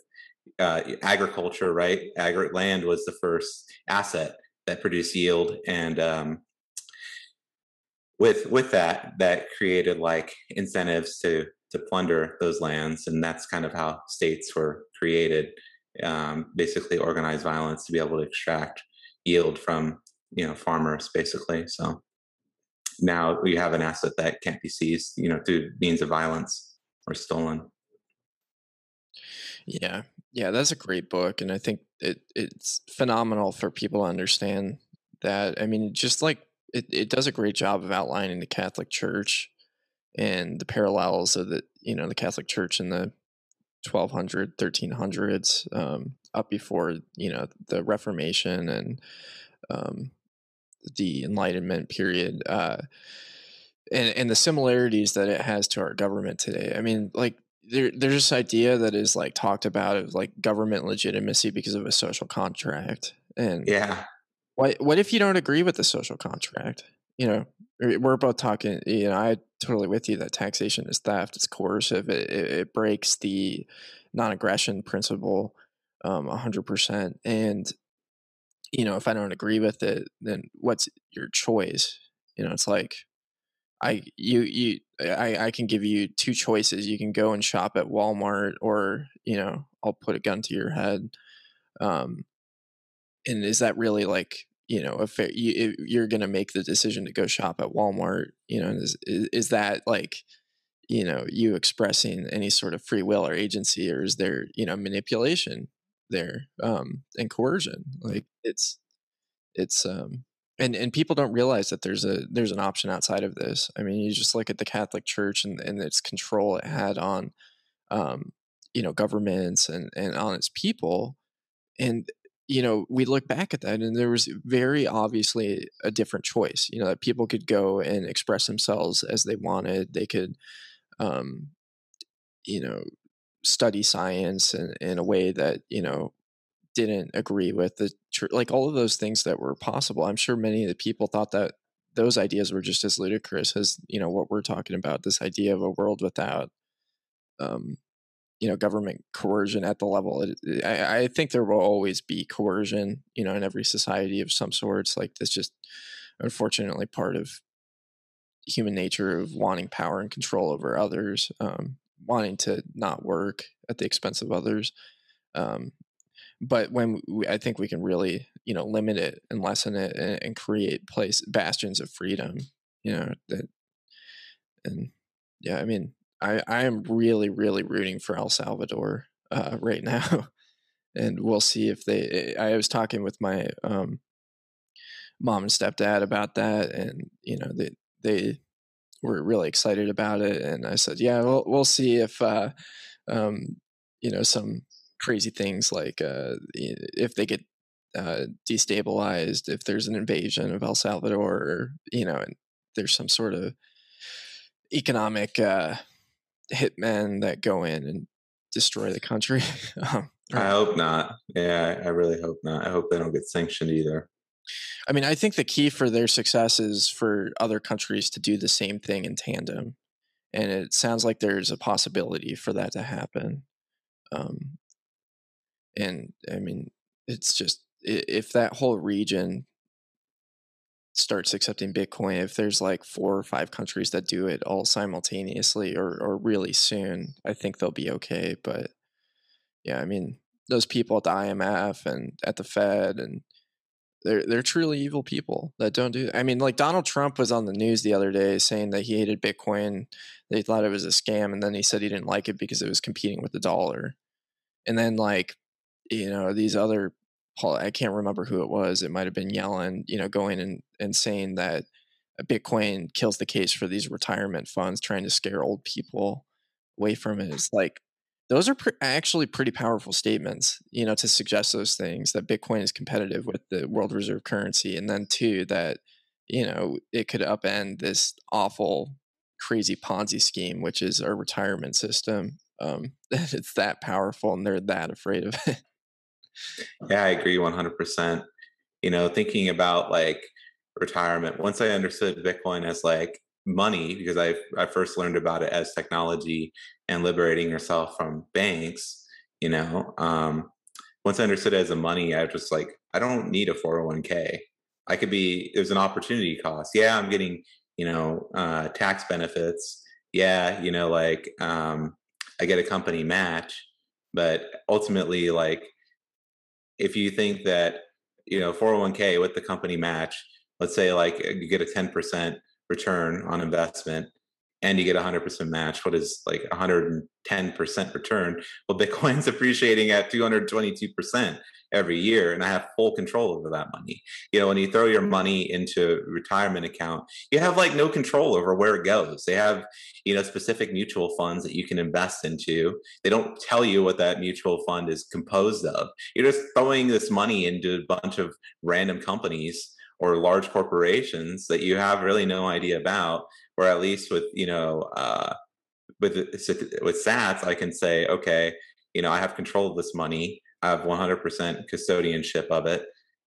uh, agriculture, right? Agri- land was the first asset that produced yield, and um, with with that, that created like incentives to to plunder those lands, and that's kind of how states were created um, basically organized violence to be able to extract yield from you know farmers basically so now we have an asset that can't be seized you know through means of violence or stolen yeah. Yeah that's a great book and i think it it's phenomenal for people to understand that. I mean just like it, it does a great job of outlining the catholic church and the parallels of the you know the catholic church and the 1200 1300s um, up before you know the reformation and um, the enlightenment period uh, and, and the similarities that it has to our government today. I mean like there, there's this idea that is like talked about of like government legitimacy because of a social contract and yeah. what what if you don't agree with the social contract? You know we're both talking you know i totally with you that taxation is theft it's coercive it, it, it breaks the non-aggression principle um 100% and you know if i don't agree with it then what's your choice? You know it's like i you you i i can give you two choices. You can go and shop at walmart or you know i'll put a gun to your head um and is that really like you know if you, you're going to make the decision to go shop at walmart you know is, is that like you know you expressing any sort of free will or agency or is there you know manipulation there um and coercion? Like it's it's um and and people don't realize that there's a there's an option outside of this i mean you just look at the catholic church and, and its control it had on um you know governments and and on its people and you know, we look back at that and there was very obviously a different choice, you know, that people could go and express themselves as they wanted. They could, um, you know, study science in, in a way that, you know, didn't agree with the church, like all of those things that were possible. I'm sure many of the people thought that those ideas were just as ludicrous as you know what we're talking about. This idea of a world without, um, you know, government coercion at the level. It, I, I think there will always be coercion, you know, in every society of some sorts. Like that's just unfortunately part of human nature of wanting power and control over others, um, wanting to not work at the expense of others. Um, but when we, I think we can really, you know, limit it and lessen it and, and create place bastions of freedom, you know, that, and yeah, I mean, I, I am really, really rooting for El Salvador uh, right *laughs* now. and we'll see if they, I was talking with my um, mom and stepdad about that. And, you know, they, they were really excited about it. And I said, yeah, we'll, we'll see if, uh, um, you know, some crazy things like uh, if they get uh, destabilized, if there's an invasion of El Salvador, or, you know, and there's some sort of economic uh, hitmen that go in and destroy the country. *laughs* um, I hope not. Yeah, I really hope not. I hope they don't get sanctioned either. I mean, I think the key for their success is for other countries to do the same thing in tandem. And it sounds like there's a possibility for that to happen. Um, and I mean, it's just if that whole region starts accepting Bitcoin, if there's like four or five countries that do it all simultaneously or or really soon, I think they'll be okay. But yeah, I mean, those people at the IMF and at the Fed and they're they're truly evil people that don't do. I mean, like Donald Trump was on the news the other day saying that he hated Bitcoin. They thought it was a scam, and then he said he didn't like it because it was competing with the dollar. And then like you know these other I can't remember who it was. It might have been Yellen, you know, going and, and saying that Bitcoin kills the case for these retirement funds, trying to scare old people away from it. It's like those are pre- actually pretty powerful statements, you know, to suggest those things that Bitcoin is competitive with the world reserve currency, and then two that you know it could upend this awful, crazy Ponzi scheme, which is our retirement system. Um, that *laughs* it's that powerful, and they're that afraid of it. Yeah, I agree 100%. You know, thinking about like retirement, once I understood Bitcoin as like money, because I, I first learned about it as technology and liberating yourself from banks, you know, um, once I understood it as a money, I was just like, I don't need a 401k. I could be, there's an opportunity cost. Yeah, I'm getting, you know, uh, tax benefits. Yeah, you know, like um, I get a company match, but ultimately, like if you think that you know 401k with the company match let's say like uh, you get a 10% return on investment and you get 100% match what is like 110% return? Well *laughs* bitcoin's appreciating at 222% every year and i have full control over that money. You know when you throw your money into retirement account you have like no control over where it goes. They have you know specific mutual funds that you can invest into. They don't tell you what that mutual fund is composed of. You're just throwing this money into a bunch of random companies or large corporations that you have really no idea about or at least with you know uh, with with sats i can say okay you know i have control of this money I have 100% custodianship of it.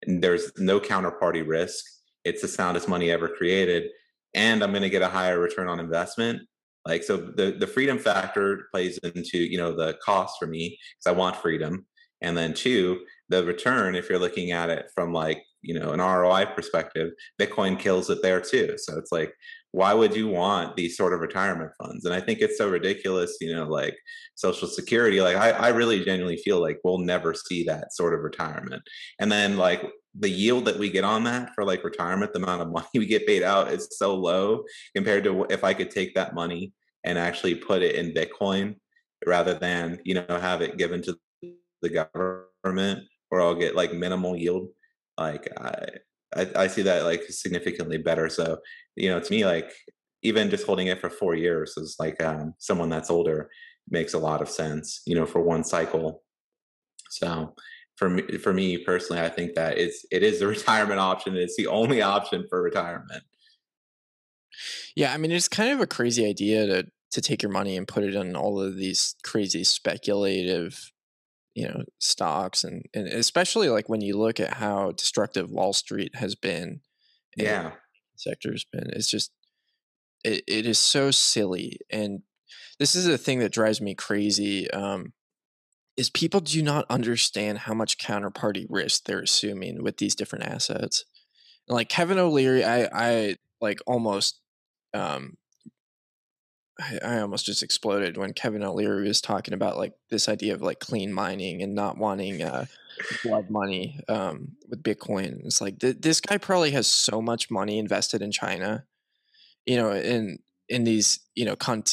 There's no counterparty risk. It's the soundest money ever created. And I'm going to get a higher return on investment. Like, so the, the freedom factor plays into, you know, the cost for me because I want freedom. And then two, the return, if you're looking at it from like, you know, an ROI perspective, Bitcoin kills it there too. So it's like, why would you want these sort of retirement funds? And I think it's so ridiculous, you know, like Social Security. Like I, I really genuinely feel like we'll never see that sort of retirement. And then like the yield that we get on that for like retirement, the amount of *laughs* money we get paid out is so low compared to if I could take that money and actually put it in Bitcoin rather than, you know, have it given to the government or I'll get like minimal yield. Like I, I, I see that like significantly better. So, you know, to me, like even just holding it for four years is like um, someone that's older makes a lot of sense, you know, for one cycle. So for me, for me personally, I think that it's, it is the *laughs* retirement option. It's the only option for retirement. Yeah. I mean, it's kind of a crazy idea to, to take your money and put it in all of these crazy speculative you know stocks and and especially like when you look at how destructive Wall Street has been. Yeah. sector has been. It's just it, it is so silly and this is a thing that drives me crazy um, is people do not understand how much counterparty risk they're assuming with these different assets like kevin o'leary i i like almost um I, I almost just exploded when Kevin O'Leary was talking about like this idea of like clean mining and not wanting uh, blood money um, with Bitcoin. It's like th- this guy probably has so much money invested in China, you know, in in these you know con-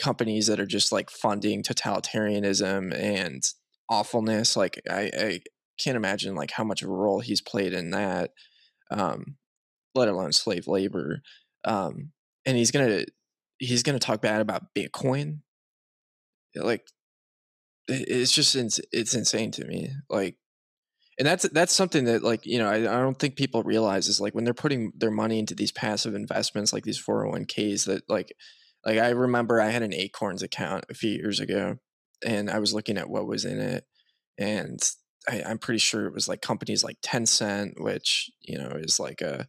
companies that are just like funding totalitarianism and awfulness. Like I, I can't imagine like how much of a role he's played in that, um, let alone slave labor. Um, and he's gonna he's gonna talk bad about Bitcoin. Eh, like it's just it's insane to me. Like and that's that's something that like you know I, I don't think people realize is like when they're putting their money into these passive investments like these 401ks that like like I remember I had an Acorns account a few years ago, and I was looking at what was in it, and I, am pretty sure it was like companies like Tencent, which you know is like a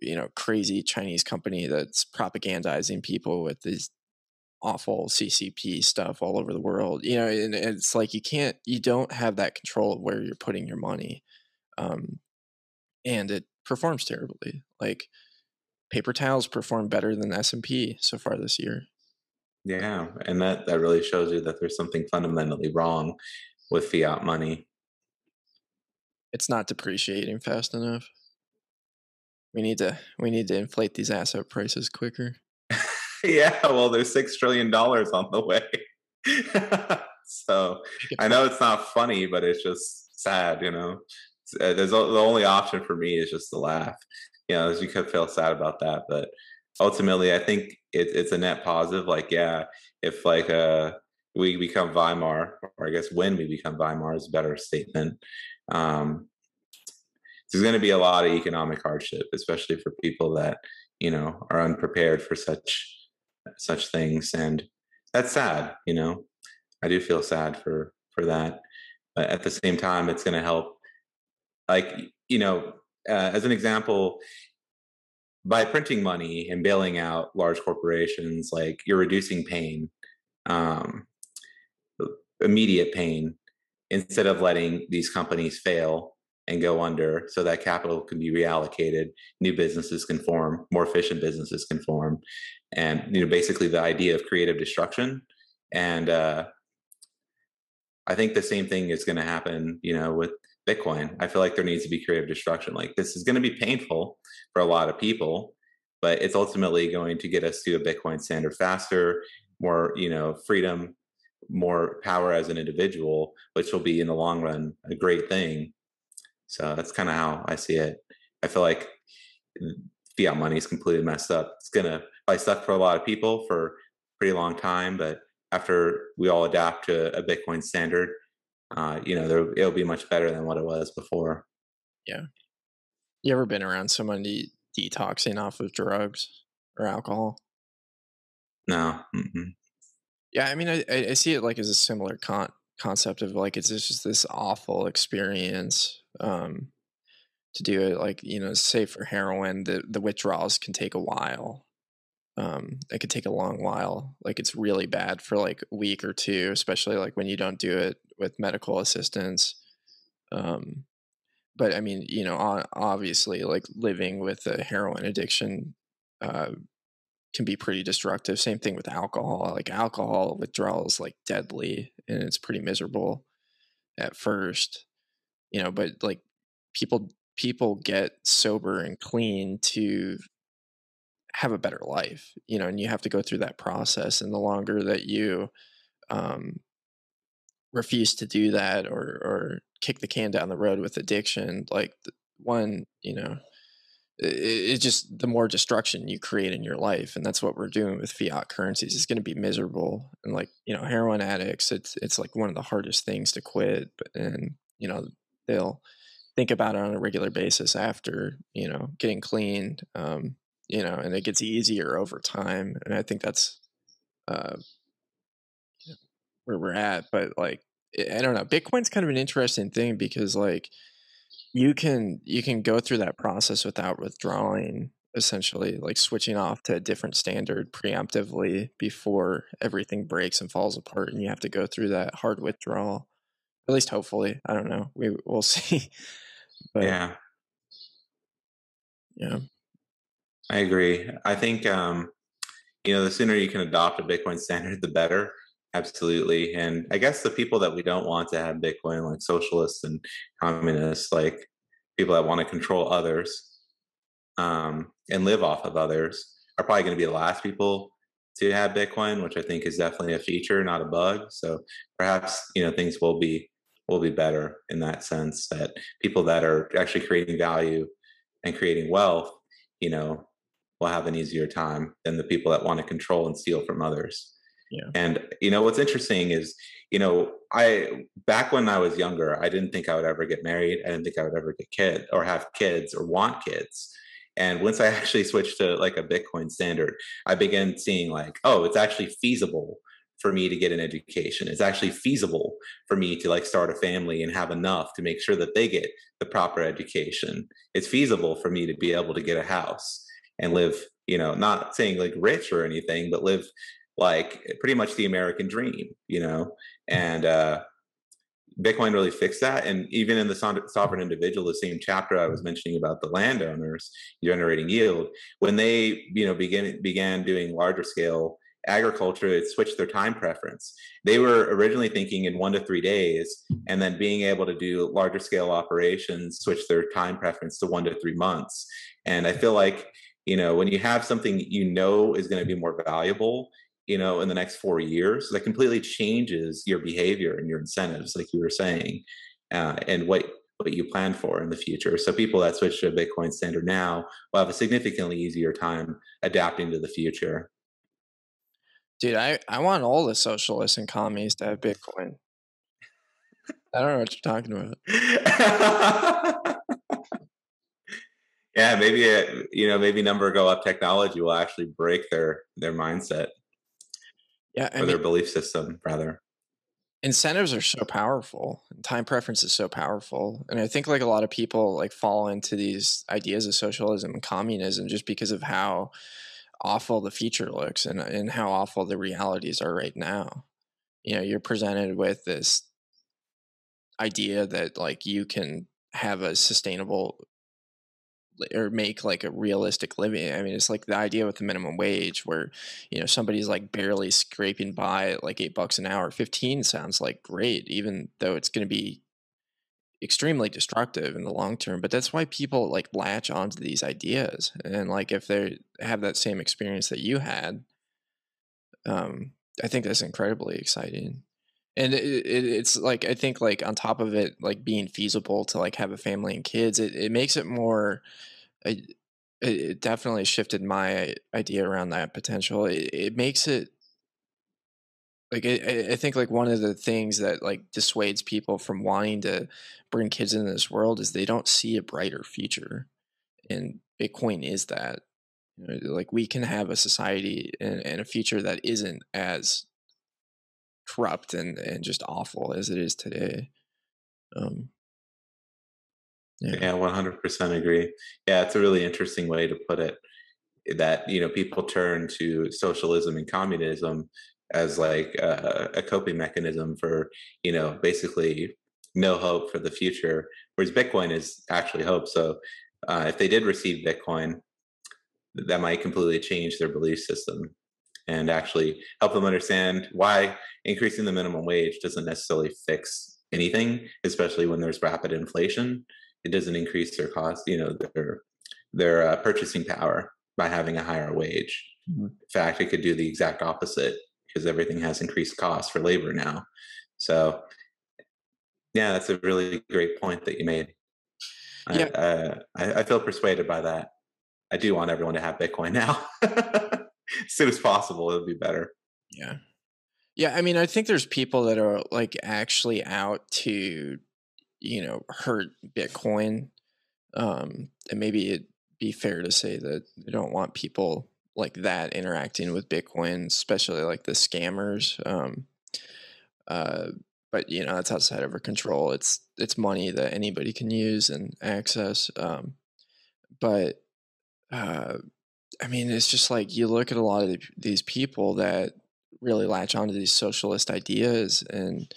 you know crazy Chinese company that's propagandizing people with these awful CCP stuff all over the world. You know, and it's like you can't, you don't have that control of where you're putting your money, um, and it performs terribly. Like paper towels perform better than S&P so far this year. Yeah, and that that really shows you that there's something fundamentally wrong with fiat money. It's not depreciating fast enough. We need to we need to inflate these asset prices quicker. *laughs* yeah, well, there's six trillion dollars on the way. *laughs* so I know it's not funny, but it's just sad, you know. Uh, there's the only option for me is just to laugh you know, you could feel sad about that, but ultimately, I think it, it's a net positive. Like, yeah, if like uh we become Weimar, or I guess when we become Weimar is a better statement. Um, there's going to be a lot of economic hardship, especially for people that you know are unprepared for such such things, and that's sad. You know, I do feel sad for for that, but at the same time, it's going to help. Like you know, uh, as an example, by printing money and bailing out large corporations, like you're reducing pain, um, immediate pain, instead of letting these companies fail and go under so that capital can be reallocated new businesses can form more efficient businesses can form and you know basically the idea of creative destruction and uh, i think the same thing is going to happen you know with Bitcoin. I feel like there needs to be creative destruction. Like this is going to be painful for a lot of people, but it's ultimately going to get us to a Bitcoin standard faster, more, you know, freedom, more power as an individual, which will be in the long run a great thing. So that's kind of how I see it. I feel like fiat money is completely messed up. It's gonna probably stuck for a lot of people for a pretty long time, but after we all adapt to a Bitcoin standard, uh, you know, there, it'll be much better than what it was before. Yeah. You ever been around someone de- detoxing off of drugs or alcohol? No. Mm-mm. Yeah, I mean, I, I see it like as a similar con- concept of like it's just this awful experience um, to do it. Like you know, say for heroin, the the withdrawals can take a while, um, it could take a long while. Like it's really bad for like a week or two, especially like when you don't do it with medical assistance. Um, but I mean, you know, obviously, like living with a heroin addiction uh, can be pretty destructive. Same thing with alcohol. Like alcohol withdrawal is like deadly, and it's pretty miserable at first, you know. But like people people get sober and clean to have a better life you know and you have to go through that process and the longer that you um, refuse to do that or or kick the can down the road with addiction like one you know it, it, just the more destruction you create in your life and that's what we're doing with fiat currencies it's going to be miserable and like you know heroin addicts it's it's like one of the hardest things to quit but and you know they'll think about it on a regular basis after you know getting clean um, you know, and it gets easier over time. And I think that's uh, where we're at. But like, I don't know, Bitcoin's kind of an interesting thing because like you can you can go through that process without withdrawing essentially like switching off to a different standard preemptively before everything breaks and falls apart and you have to go through that hard withdrawal. At least hopefully i don't know. We we'll *laughs* see. But yeah. Yeah. I agree. I think um you know the sooner you can adopt a bitcoin standard the better absolutely and i guess the people that we don't want to have bitcoin like socialists and communists like people that want to control others um, and live off of others are probably going to be the last people to have Bitcoin, which I think is definitely a feature, not a bug. So perhaps you know things will be will be better in that sense that people that are actually creating value and creating wealth, you know, will have an easier time than the people that want to control and steal from others. Yeah. And you know what's interesting is, you know, I back when I was younger, I didn't think I would ever get married. I didn't think I would ever get kids or have kids or want kids. And once I *laughs* actually switched to like a Bitcoin standard, I began seeing like, oh, it's actually feasible for me to get an education. It's actually feasible for me to like start a family and have enough to make sure that they get the proper education. It's feasible for me to be able to get a house and live, you know, not saying like rich or anything, but live like pretty much the American dream, you know? And uh Bitcoin really fixed that. And even in the sovereign individual, the same chapter I was mentioning about the landowners generating yield, when they, you know, begin began doing larger scale agriculture, it switched their time preference. They were originally thinking in one to three days, and then being able to do larger scale operations, switch their time preference to one to three months. And I feel like, you know, when you have something you know is going to be more valuable, you know in the next four years that completely changes your behavior and your incentives like you were saying uh, and what what you plan for in the future. So people that switch to a bitcoin standard now will have a significantly easier time adapting to the future. Dude i i want all the socialists and commies to have bitcoin. I don't know what you're talking about. *laughs* Yeah maybe uh, you know maybe number go up technology will actually break their their mindset yeah, I or mean, their belief system rather. Incentives are so powerful. Time preference is so powerful, and I think like a lot of people like fall into these ideas of socialism and communism just because of how awful the future looks and and how awful the realities are right now. You know, you're presented with this idea that like you can have a sustainable or make like a realistic living. I mean, it's like the idea with the minimum wage where, you know, somebody's like barely scraping by at like eight bucks an hour. 15 sounds like great, even though it's going to be extremely destructive in the long term. But that's why people like latch onto these ideas. And like if they have that same experience that you had, um, I think that's incredibly exciting and it, it, it's like i think like on top of it like being feasible to like have a family and kids it, it makes it more it, it definitely shifted my idea around that potential. It, it makes it like I, I think like one of the things that like dissuades people from wanting to bring kids into this world is they don't see a brighter future. And bitcoin is that. You know, like we can have a society and, and a future that isn't as corrupt and, and just awful as it is today. Um, yeah. yeah, 100% agree. Yeah, it's a really interesting way to put it that, you know, people turn to socialism and communism as like a, a coping mechanism for, you know, basically no hope for the future, whereas Bitcoin is actually hope. So uh, if they did receive Bitcoin, that might completely change their belief system and actually help them understand why increasing the minimum wage doesn't necessarily fix anything, especially when there's rapid inflation. It doesn't increase their cost, you know, their their uh, purchasing power by having a higher wage. Mm-hmm. In fact, it could do the exact opposite because everything has increased costs for labor now. So, yeah, that's a really great point that you made. Yeah. I, uh, I, I feel persuaded by that. I do want everyone to have Bitcoin now. *laughs* as *laughs* soon as possible, it'll be better. Yeah. Yeah, I mean, I think there's people that are like actually out to, you know, hurt Bitcoin. Um, and maybe it'd be fair to say that they don't want people like that interacting with Bitcoin, especially like the scammers. Um, uh, but you know, that's outside of our control. It's it's money that anybody can use and access. Um, but uh, I mean, it's just like you look at a lot of the, these people that really latch onto these socialist ideas, and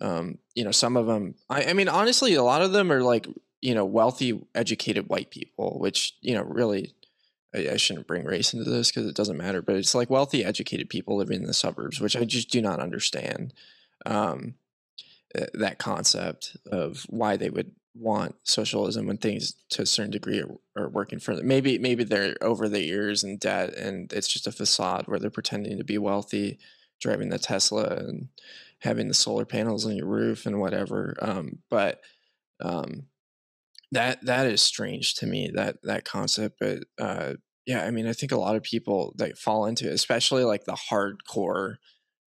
um, you know, some of them. I, I mean, honestly, a lot of them are like you know wealthy, educated white people, which you know really. I, shouldn't bring race into this because it doesn't matter, but it's like wealthy, educated people living in the suburbs, which I just do not understand. Um, that concept of why they would want socialism when things to a certain degree are, are, working for them. Maybe maybe they're over the years in debt and it's just a facade where they're pretending to be wealthy, driving the Tesla and having the solar panels on your roof and whatever. Um, but um, that that is strange to me that that concept. But uh, yeah, I mean, I think a lot of people that fall into it, especially like the hardcore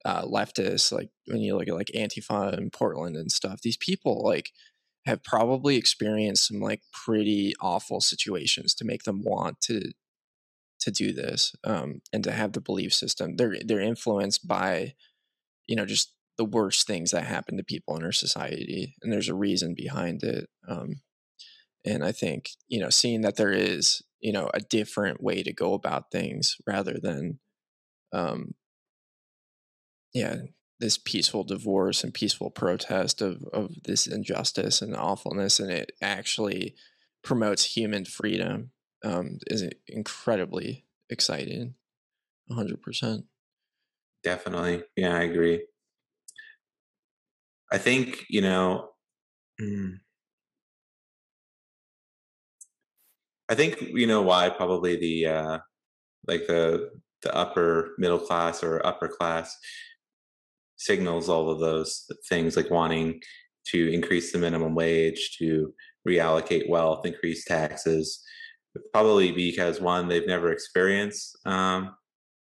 uh, leftists, like when you look at like Antifa in Portland and stuff, these people like have probably experienced some like pretty awful situations to make them want to to do this um, and to have the belief system. They're they're influenced by you know just the worst things that happen to people in our society, and there's a reason behind it. Um, and I think you know seeing that there is you know a different way to go about things rather than um, yeah this peaceful divorce and peaceful protest of of this injustice and awfulness and it actually promotes human freedom um, is incredibly exciting. 100% definitely. Yeah i agree. I think you know mm, i think you know why probably the uh like the the upper middle class or upper class signals all of those things like wanting to increase the minimum wage, to reallocate wealth, increase taxes, probably because one, they've never experienced um,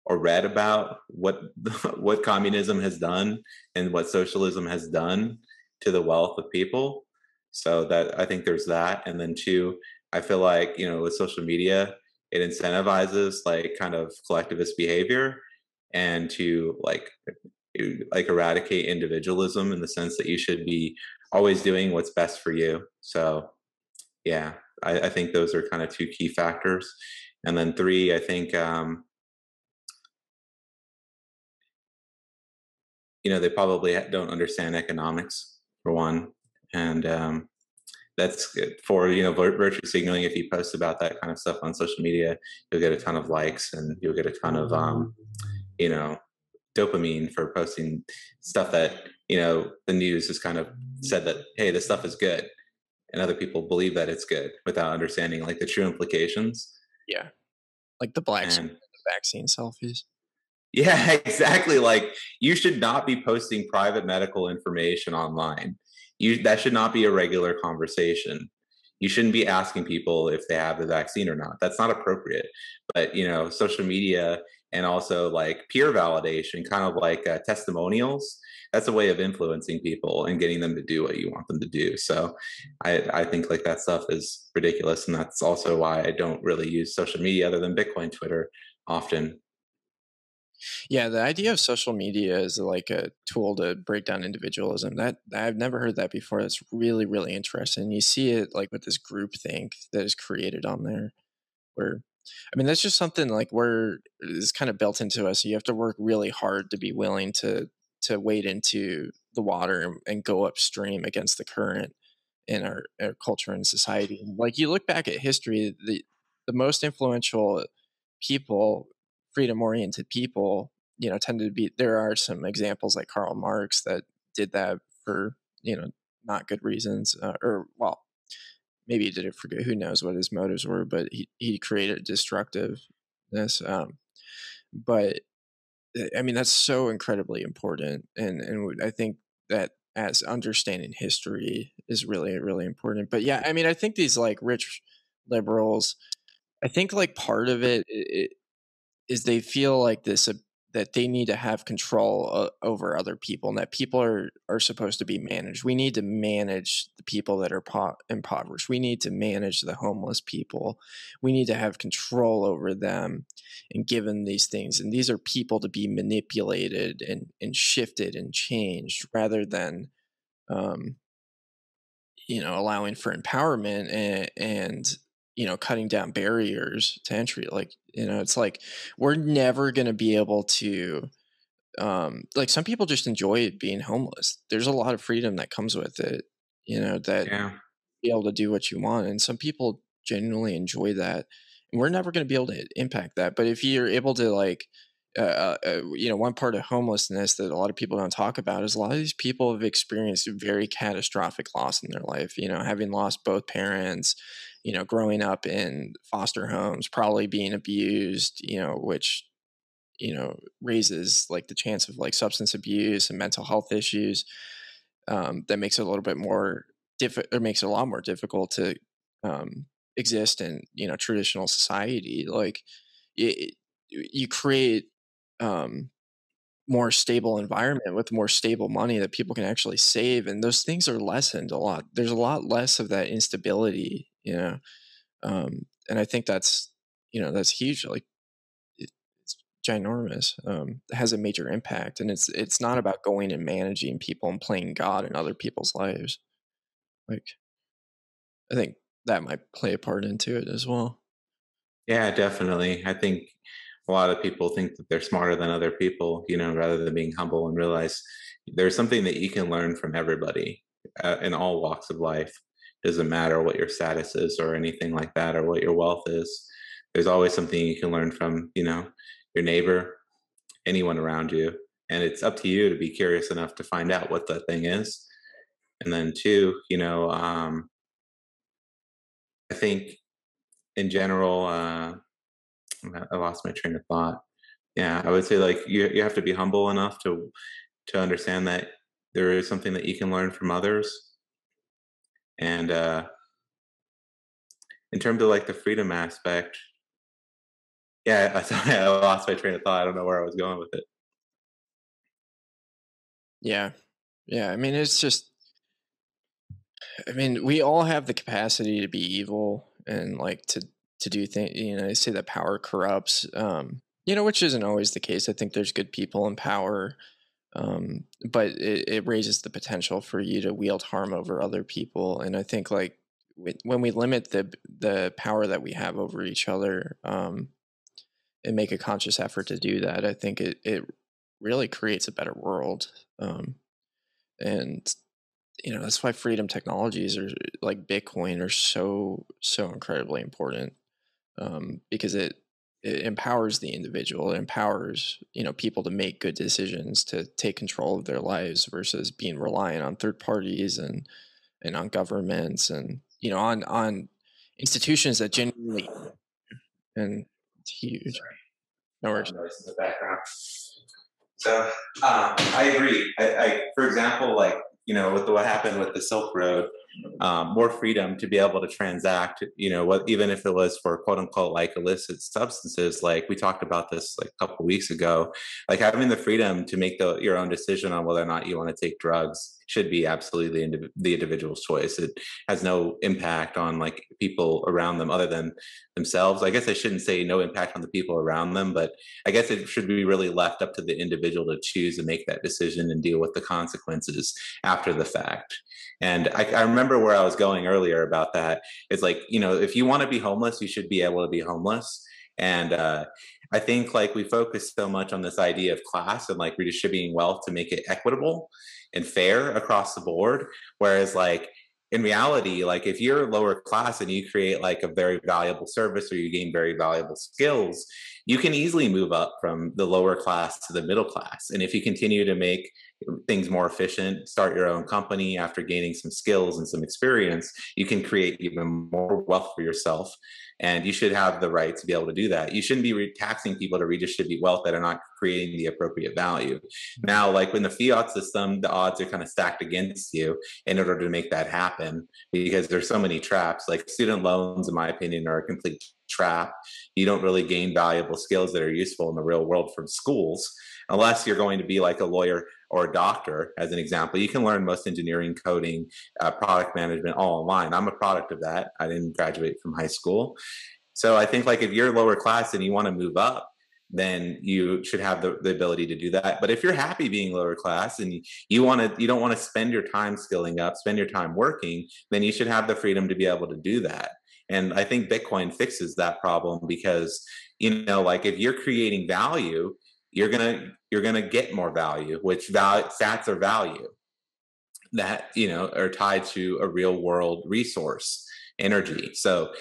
or read about what *laughs* what communism has done and what socialism has done to the wealth of people. So that I think there's that, and then two, I feel like you know with social media, it incentivizes like kind of collectivist behavior and to like like eradicate individualism in the sense that you should be always doing what's best for you. So, yeah, I, I think those are kind of two key factors. And then three, I think, um, you know, they probably don't understand economics for one, and um, that's good for you know virtue signaling. If you post about that kind of stuff on social media, you'll get a ton of likes and you'll get a ton of um, you know dopamine for posting stuff that you know the news has kind of said that hey this stuff is good and other people believe that it's good without understanding like the true implications. Yeah. Like the black and, the vaccine selfies. Yeah *laughs* exactly like you should not be posting private medical information online. You that should not be a regular conversation. You shouldn't be asking people if they have the vaccine or not. That's not appropriate but you know social media and also like peer validation, kind of like uh, testimonials. That's a way of influencing people and getting them to do what you want them to do. So I, I think like that stuff is ridiculous. And that's also why I don't really use social media other than Bitcoin Twitter often. Yeah, the idea of social media is like a tool to break down individualism. That I've never heard that before. That's really, really interesting. You see it like with this group think that is created on there, where I mean, that's just something like we're is kind of built into us. You have to work really hard to be willing to to wade into the water and, go upstream against the current in our, our culture and society. Like you look back at history, the the most influential people, freedom oriented people, you know, tended to be. There are some examples like Karl Marx that did that for you know not good reasons, uh, or well, maybe he did it for good. Who knows what his motives were, but he, he created destructiveness. Um, but eh, I mean, that's so incredibly important. And, and I think that as understanding history is really, really important. But yeah, I mean, I think these like rich liberals, I think like part of it, it is they feel like this that they need to have control uh, over other people and that people are are supposed to be managed. We need to manage the people that are po- impoverished. We need to manage the homeless people. We need to have control over them and given these things. And these are people to be manipulated and, and shifted and changed rather than um, you know allowing for empowerment and, and you know cutting down barriers to entry like you know it's like we're never going to be able to um like some people just enjoy being homeless there's a lot of freedom that comes with it you know that yeah. be able to do what you want and some people genuinely enjoy that and we're never going to be able to impact that but if you're able to like uh, uh, uh, you know, one part of homelessness that a lot of people don't talk about is a lot of these people have experienced very catastrophic loss in their life. You know, having lost both parents, you know, growing up in foster homes, probably being abused, you know, which you know raises like the chance of like substance abuse and mental health issues. Um, that makes it a little bit more difficult, or makes it a lot more difficult to um, exist in you know traditional society. Like it, you create um, more stable environment with more stable money that people can actually save and those things are lessened a lot there's a lot less of that instability you know um, and i think that's you know that's huge like it, it's ginormous um, has a major impact and it's it's not about going and managing people and playing god in other people's lives. Like i think that might play a part into it as well. Yeah definitely. I think a lot of people think that they're smarter than other people, you know, rather than being humble and realize there's something that you can learn from everybody uh, in all walks of life. Doesn't matter what your status is or anything like that, or what your wealth is. There's always something you can learn from, you know, your neighbor, anyone around you, and it's up to you to be curious enough to find out what that thing is. And then two, you know, um, I think in general, uh, I lost my train of thought. Yeah, I would say like you you have to be humble enough to to understand that there is something that you can learn from others. And uh in terms of like the freedom aspect, yeah, I, sorry, *laughs* I lost my train of thought. I don't know where I was going with it. Yeah. Yeah, I mean it's just I mean, we all have the capacity to be evil and like to to do things. You know, they say that power corrupts. Um, you know, which isn't always the case. I think there's good people in power, um, but it, it raises the potential for you to wield harm over other people. And I think like when we limit the the power that we have over each other, um, and make a conscious effort to do that, I think it it really creates a better world. Um, and you know that's why freedom technologies are like Bitcoin are so so incredibly important um, because it it empowers the individual it empowers you know people to make good decisions to take control of their lives versus being reliant on third parties and and on governments and you know on on institutions that genuinely *sniffs* and it's huge. No worries. In the background. So um, i agree. I, I for example like you know with the, what happened with the silk road um, more freedom to be able to transact you know what even if it was for quote unquote like illicit substances like we talked about this like a couple weeks ago like having the freedom to make the, your own decision on whether or not you want to take drugs should be absolutely the, indiv- the individual's choice. It has no impact on like people around them other than themselves. I guess i shouldn't say no impact on the people around them but i guess it should be really left up to the individual to choose and make that decision and deal with the consequences after the fact. And I, I, remember where I was going earlier about that. It's like, you know, if you want to be homeless, you should be able to be homeless. And uh, I think like we focus so much on this idea of class and like redistributing wealth to make it equitable and fair across the board. Whereas like in reality, like if you're lower class and you create like a very valuable service or you gain very valuable skills, you can easily move up from the lower class to the middle class. And if you continue to make things more efficient, start your own company after gaining some skills and some experience, you can create even more wealth for yourself. And you should have the right to be able to do that. You shouldn't be re- taxing people to redistribute wealth that are not creating the appropriate value. Now, like in the fiat system, the odds are kind of stacked against you in order to make that happen because there's so many traps. Like student loans, in my opinion, are a complete trap. You don't really gain valuable skills that are useful in the real world from schools unless you're going to be like a lawyer or a doctor, as an example. You can learn most engineering, coding, uh, product management all online. I'm a product of that. I didn't graduate from high school. So I think like if you're lower class and you want to move up, then you should have the, the ability to do that. But if you're happy being lower class and you want to, you don't want to spend your time skilling up, spend your time working, then you should have the freedom to be able to do that. And I think Bitcoin fixes that problem because, you know, like if you're creating value, you're gonna you're gonna get more value, which value sats are value that you know are tied to a real world resource energy. So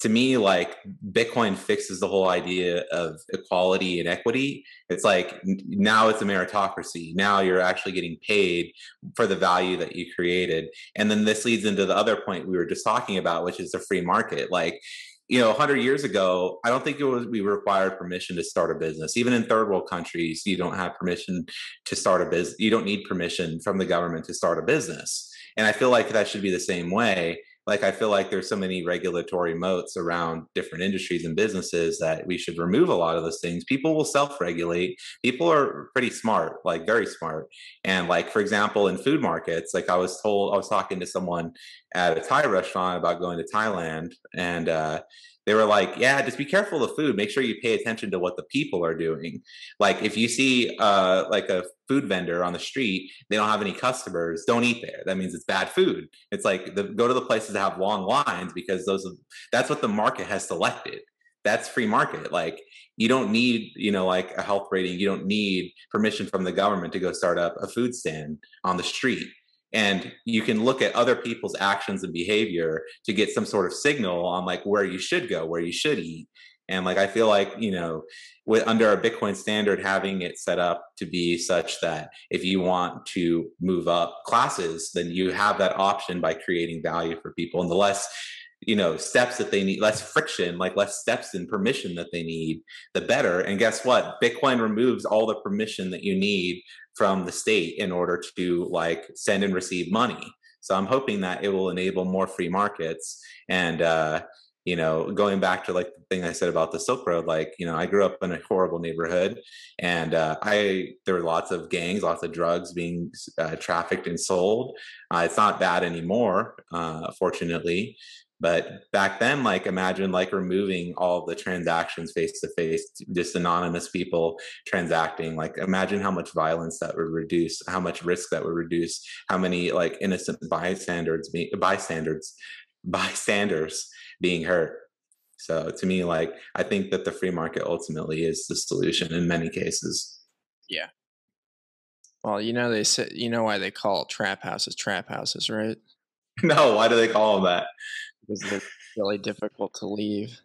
to me, like Bitcoin fixes the whole idea of equality and equity. It's like now it's a meritocracy. Now you're actually getting paid for the value that you created. And then this leads into the other point we were just talking about, which is the free market. Like, you know, 100 years ago, I don't think it was we required permission to start a business. Even in third world countries, you don't have permission to start a business. You don't need permission from the government to start a business. And I feel like that should be the same way like i feel like there's so many regulatory moats around different industries and businesses that we should remove a lot of those things. People will self-regulate. People are pretty smart like very smart. And like for example in food markets like i was told i was talking to someone at a thai restaurant about going to thailand and uh they were like, yeah, just be careful of the food. Make sure you pay attention to what the people are doing. Like if you see uh, like a food vendor on the street, they don't have any customers, don't eat there. That means it's bad food. It's like the, go to the places that have long lines because those that's what the market has selected. That's free market. Like you don't need, you know, like a health rating. You don't need permission from the government to go start up a food stand on the street and you can look at other people's actions and behavior to get some sort of signal on like where you should go where you should eat. And like i feel like you know with under a bitcoin standard having it set up to be such that if you want to move up classes then you have that option by creating value for people. And the less you know steps that they need less friction like less steps and permission that they need the better and guess what bitcoin removes all the permission that you need from the state in order to like send and receive money. So I'm hoping that it will enable more free markets and uh, you know, going back to like the thing I said about the Silk Road, like, you know, I grew up in a horrible neighborhood and uh, I, there were lots of gangs, lots of drugs being uh, trafficked and sold. Uh, it's not bad anymore, uh, fortunately. But back then, like imagine like removing all the transactions face to face, just anonymous people transacting. Like imagine how much violence that would reduce, how much risk that would reduce, how many like innocent bystanders being bystanders bystanders being hurt. So to me, like I think that the free market ultimately is the solution in many cases. Yeah. Well, you know they say you know why they call trap houses trap houses, right? *laughs* No, why do they call them that? Because they're really difficult to leave.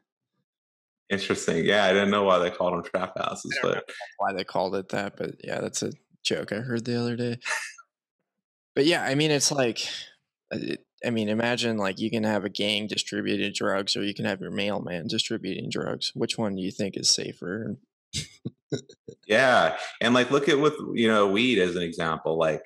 Interesting. Yeah, I didn't know why they called them trap houses, but *laughs* why they called it that. But yeah, that's a joke I heard the other day. but yeah, I mean, it's like, uh, I mean, imagine like you can have a gang distributing drugs, or you can have your mailman distributing drugs. Which one do you think is safer? yeah, and like look at with you know weed as an example. Like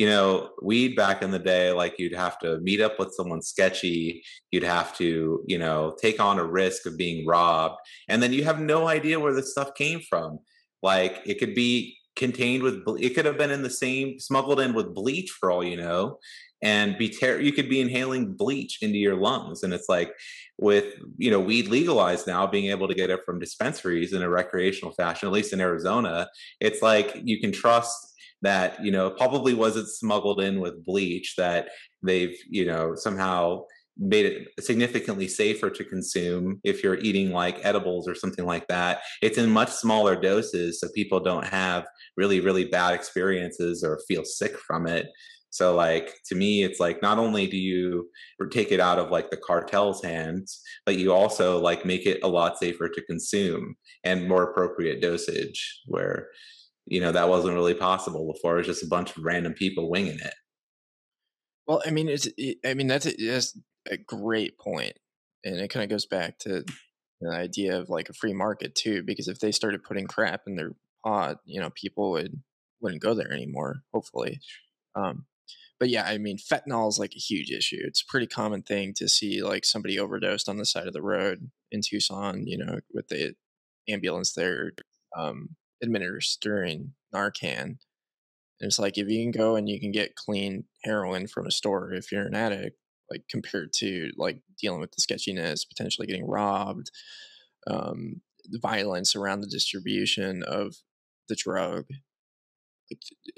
you know, weed back in the day, like you'd have to meet up with someone sketchy, you'd have to, you know, take on a risk of being robbed, and then you have no idea where this stuff came from. Like it could be contained with, it could have been in the same, smuggled in with bleach for all you know, and be ter- you could be inhaling bleach into your lungs and it's like with you know weed legalized now being able to get it from dispensaries in a recreational fashion at least in arizona it's like you can trust that you know probably wasn't smuggled in with bleach that they've you know somehow made it significantly safer to consume if you're eating like edibles or something like that. It's in much smaller doses so people don't have really really bad experiences or feel sick from it. So like to me it's like not only do you take it out of like the cartel's hands but you also like make it a lot safer to consume and more appropriate dosage where you know that wasn't really possible before. It was just a bunch of random people winging it. Well, I mean, it's I mean that's a, that's a great point, and it kind of goes back to the idea of like a free market too. Because if they started putting crap in their pot, you know, people would wouldn't go there anymore. Hopefully, um, but yeah, I mean, fentanyl is like a huge issue. It's a pretty common thing to see like somebody overdosed on the side of the road in Tucson. You know, with the ambulance there. Um, administering Narcan. And it's like if you can go and you can get clean heroin from a store if you're an addict, like compared to like dealing with the sketchiness, potentially getting robbed, um, the violence around the distribution of the drug.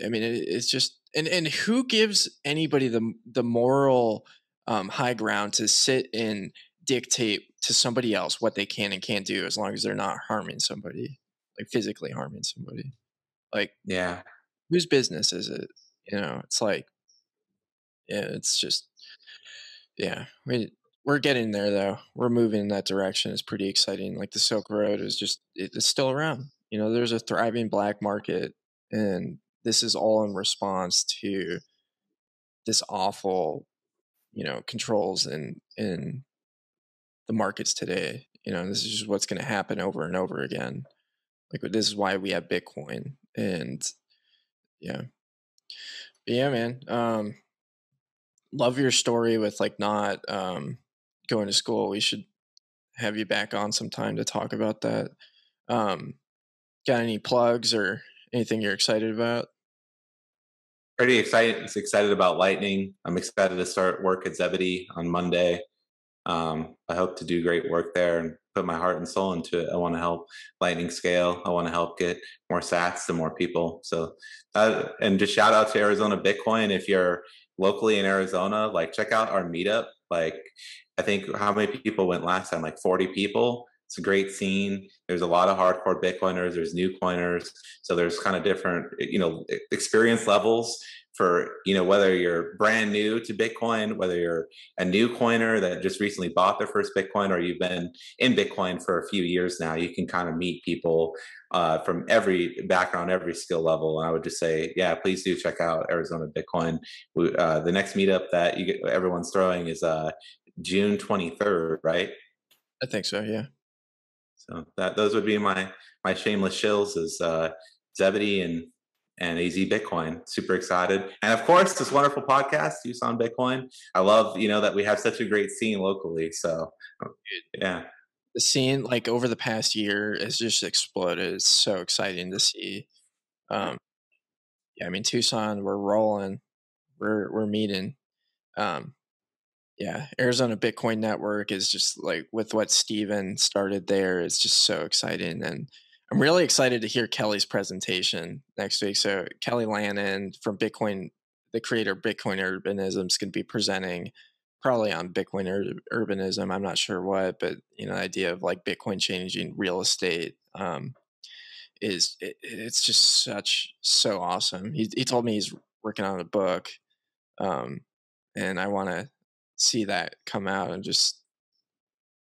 I mean, it, it's just and and who gives anybody the the moral um, high ground to sit and dictate to somebody else what they can and can't do as long as they're not harming somebody, like physically harming somebody. Like, yeah, whose business is it? You know, it's like, yeah, it's just, yeah, we we're getting there though. We're moving in that direction. It's pretty exciting. Like the Silk Road is just it's still around. You know, there's a thriving black market, and this is all in response to this awful, you know, controls in in the markets today. You know, this is just what's going to happen over and over again. Like this is why we have Bitcoin, and yeah, but yeah, man. Um, love your story with like not um going to school. We should have you back on sometime to talk about that. Um, got any plugs or anything you're excited about? Pretty excited. Excited about Lightning. I'm excited to start work at Zebedee on Monday. Um, I hope to do great work there and put my heart and soul into it. I want to help Lightning scale. I want to help get more Sats to more people. So, uh, and just shout out to Arizona Bitcoin. If you're locally in Arizona, like check out our meetup. Like I think how many people went last time? Like 40 people. It's a great scene. There's a lot of hardcore Bitcoiners. There's new coiners. So there's kind of different, you know, experience levels for, you know, whether you're brand new to Bitcoin, whether you're a new coiner that just recently bought their first Bitcoin, or you've been in Bitcoin for a few years now, you can kind of meet people uh, from every background, every skill level. And I would just say, yeah, please do check out Arizona Bitcoin. We, uh, the next meetup that you get, everyone's throwing is uh, June 23rd, right? I think so. Yeah. So that those would be my my shameless shills is uh, Zebedee and and AZ Bitcoin. Super excited, and of course this wonderful podcast, Tucson Bitcoin. I love you know that we have such a great scene locally. So yeah, the scene like over the past year has just exploded. It's so exciting to see. Um, yeah, I mean Tucson, we're rolling, we're we're meeting. Um, yeah, Arizona Bitcoin Network is just like with what Steven started there, it's just so exciting. And I'm really excited to hear Kelly's presentation next week. So Kelly Lannon from Bitcoin, the creator of Bitcoin Urbanism is going to be presenting probably on Bitcoin ur- urbanism. I'm not sure what, but you know, the idea of like Bitcoin changing real estate um, is it, it's just such so awesome. He he told me he's working on a book, um, and I want to see that come out I'm just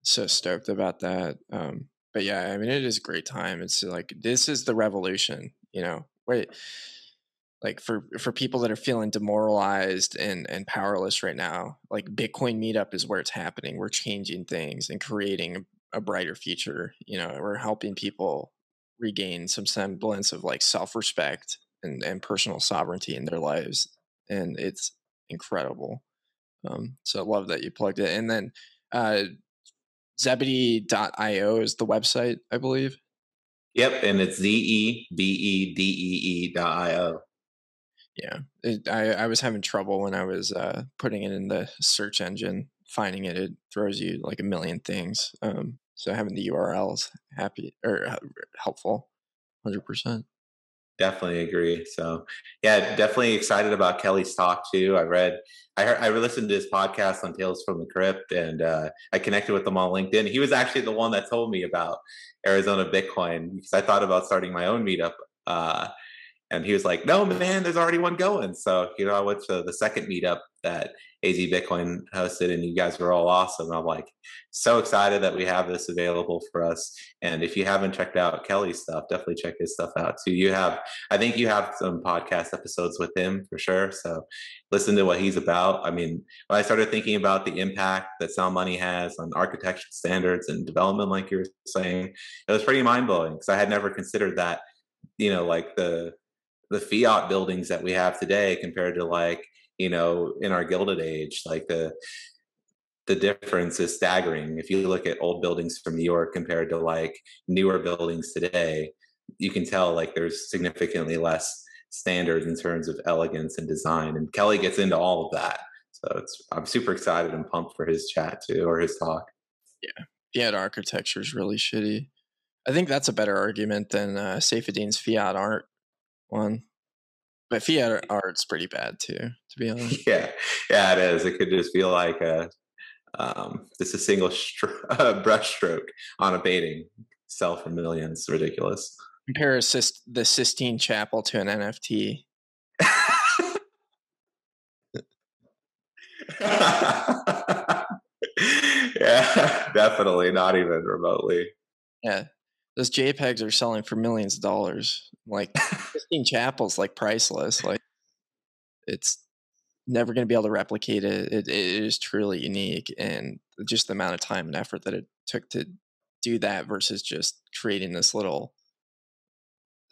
so stoked about that. Um, but yeah, I mean, it is a great time. It's like this is the revolution, you know. Wait, like for for people that are feeling demoralized and and powerless right now, like Bitcoin Meetup is where it's happening. We're changing things and creating a, brighter future. You know, we're helping people regain some semblance of like self respect and and personal sovereignty in their lives, and it's incredible. Um, so I love that you plugged it. And then uh, Zebedee.io is the website, I believe. Yep, and it's Z E B E D E E dot I O. Yeah, it, I I was having trouble when I was uh, putting it in the search engine, finding it. It throws you like a million things. Um, so having the URLs happy or uh, helpful, hundred percent. Definitely agree. So, yeah, definitely excited about Kelly's talk too. I read, I heard, I listened to his podcast on Tales from the Crypt, and uh, I connected with him on LinkedIn. He was actually the one that told me about Arizona Bitcoin because I thought about starting my own meetup. Uh, and he was like, "No, man, there's already one going." So, you know, I went to the second meetup that AZ Bitcoin hosted, and you guys were all awesome. I'm like so excited that we have this available for us. And if you haven't checked out Kelly's stuff, definitely check his stuff out too. You have, I think you have some podcast episodes with him for sure. So listen to what he's about. I mean, when I started thinking about the impact that Sound Money has on architecture standards and development, like you were saying, it was pretty mind blowing because I had never considered that. You know, like the the fiat buildings that we have today compared to like you know in our gilded age like the the difference is staggering. If you look at old buildings from new york compared to like newer buildings today you can tell like there's significantly less standards in terms of elegance and design and kelly gets into all of that. So it's i'm super excited and pumped for his chat too or his talk. Yeah. Fiat architecture is really shitty. I think that's a better argument than uh, fiat art one but fiat art's pretty bad too, to be honest. *laughs* Yeah, yeah, it is. It could just be like a um, just a single stro- uh, *laughs* brushstroke on a painting sell for millions. Ridiculous. Compare the Sistine Chapel to an NFT. *laughs* yeah, definitely not even remotely. Yeah, those JPEGs are selling for millions of dollars. Like *laughs* Sistine Chapel's like priceless. Like it's never going to be able to replicate it. it. It is truly unique, and just the amount of time and effort that it took to do that versus just creating this little.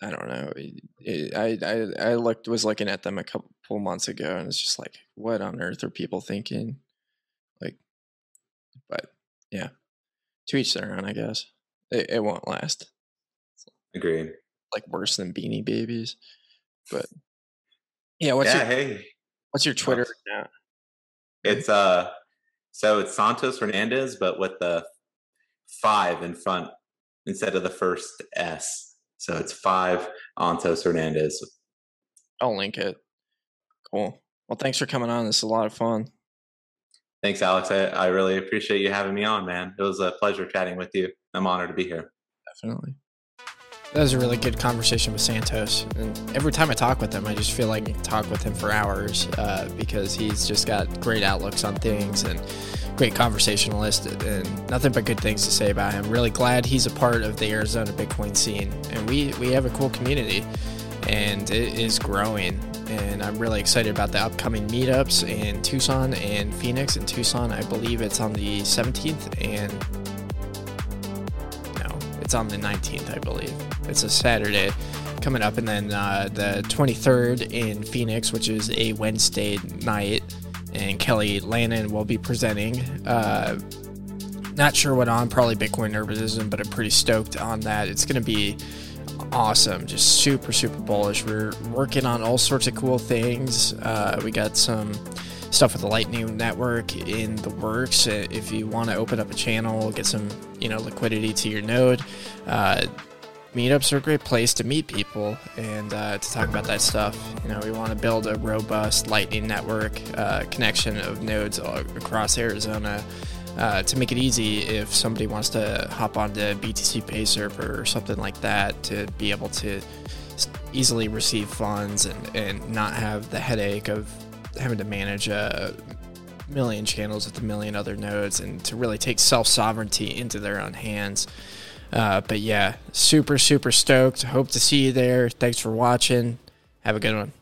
I don't know. It, I I I looked was looking at them a couple months ago, and it's just like, what on earth are people thinking? Like, but yeah, to each their own. I guess it, it won't last. Agreed. Like worse than Beanie Babies, but yeah. What's yeah, your, hey. What's your Twitter account? It's uh, so it's Santos Hernandez, but with the five in front instead of the first S. So it's five Santos Hernandez. I'll link it. Cool. Well, thanks for coming on. This is a lot of fun. Thanks, Alex. I, I really appreciate you having me on, man. It was a pleasure chatting with you. I'm honored to be here. Definitely. That was a really good conversation with Santos. And every time I talk with him, I just feel like I talk with him for hours uh, because he's just got great outlooks on things and great conversationalist and nothing but good things to say about him. Really glad he's a part of the Arizona Bitcoin scene. And we, we have a cool community and it is growing. And I'm really excited about the upcoming meetups in Tucson and Phoenix. In Tucson, I believe it's on the 17th and no, it's on the 19th, I believe. It's a Saturday coming up, and then uh, the 23rd in Phoenix, which is a Wednesday night, and Kelly Lannon will be presenting. Uh, not sure what on, probably Bitcoin Urbanism, but I'm pretty stoked on that. It's going to be awesome, just super, super bullish. We're working on all sorts of cool things. Uh, we got some stuff with the Lightning Network in the works. If you want to open up a channel, get some you know liquidity to your node. Uh, meetups are a great place to meet people and uh, to talk about that stuff. You know, we want to build a robust Lightning Network uh, connection of nodes across Arizona. Uh, to make it easy, if somebody wants to hop on onto BTC Pay server or something like that, to be able to easily receive funds and, and not have the headache of having to manage a million channels with a million other nodes and to really take self sovereignty into their own hands. Uh, but yeah, super, super stoked. Hope to see you there. Thanks for watching. Have a good one.